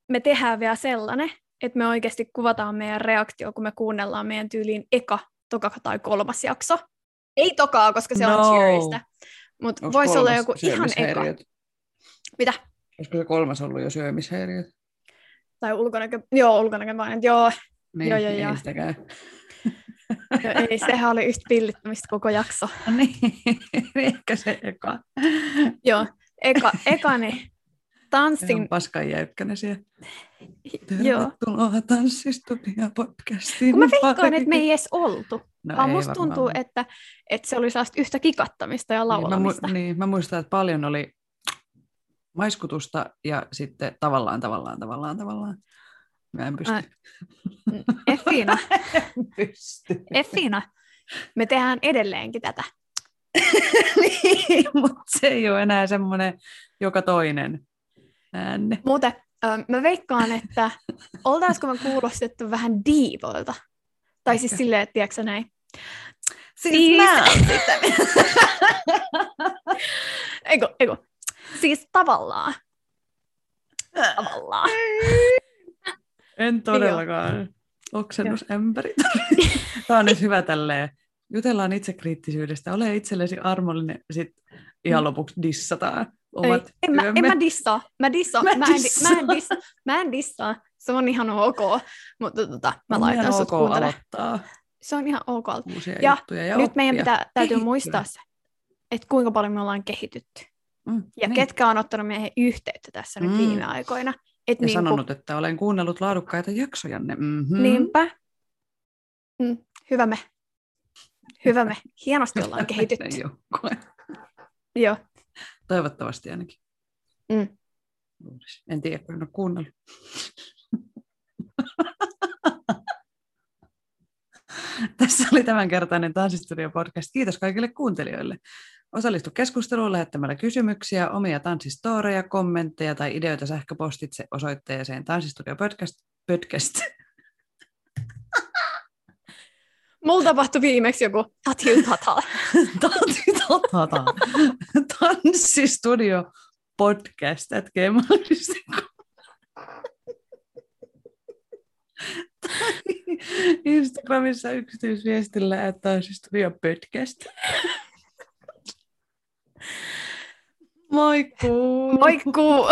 me tehdään vielä sellainen, että me oikeasti kuvataan meidän reaktio, kun me kuunnellaan meidän tyyliin eka, toka tai kolmas jakso. Ei tokaa, koska se on No. cheeristä, mutta voisi olla joku ihan eka. Mitä? Olisiko se kolmas ollut jo syömishäiriöt? Tai ulkonäkö, joo, ulkonäköpainet, joo, Niin, Joo, joo, ei joo. sitäkään. joo, ei, sehän oli yhtä pillittämistä koko jakso. niin, ehkä se eka. Joo, eka, eka niin Se tanssin, on paskan jäykkänen siellä. joo. Tervetuloa Tanssistudio podcastiin. Kun mä veikkaan, että me ei edes oltu. no, vaan musta tuntuu, että, että se oli sellaista yhtä kikattamista ja Niin, mä, laulamista. mu- niin, mä muistan, että paljon oli maiskutusta ja sitten tavallaan, tavallaan, tavallaan, tavallaan. Mä en pysty. Ai. Effina, En pysty. Effina, me tehdään edelleenkin tätä. niin, mutta se ei ole enää semmoinen joka toinen äänne. Muuten mä veikkaan, että oltaisiko me kuulostettu vähän diivoilta. Tai siis Ehkä. silleen, että tiedätkö näin. Siis mä oon sitä Eiku, eiku. Siis tavallaan. Tavallaan. En todellakaan. Oksennusämpäri. Niin Tämä on nyt hyvä tälleen. Jutellaan itsekriittisyydestä. Ole itsellesi armollinen. Sitten ihan lopuksi dissataan Ei, omat en, mä, en mä dissaa. Mä, dissaa. Mä Mä, en, di- dissaan. mä, en dissaa. mä en dissaa. Se on ihan ok. Mutta tota, mä On laitan sut ok kuuntelemaan. aloittaa Se on ihan ok. uusia Ja juttuja ja Nyt meidän oppia. pitää, täytyy Kehittyä. muistaa se, että kuinka paljon me ollaan kehitytty. Mm, Ja niin. ketkä on ottanut meihin yhteyttä tässä nyt Mm. viime aikoina. Et ja niinku, sanonut, että olen kuunnellut laadukkaita jaksojanne. Mm-hmm. Niinpä. Mm, hyvä me. Hyvä me. Hienosti ollaan kehitytty. Joo. Toivottavasti ainakin. Mm. En tiedä, kun en ole kuunnellut. Tässä oli tämänkertainen Tanssistudio podcast. Kiitos kaikille kuuntelijoille. Osallistu keskusteluun lähettämällä kysymyksiä, omia tanssistoreja, kommentteja tai ideoita sähköpostitse osoitteeseen tanssistudio podcast. Mulla tapahtui viimeksi joku tatiu tata. Tata. Tanssistudio podcast at gmail.com. Instagramissa yksityisviestillä että tanssistudio podcast. Moikkuu! Moikkuu!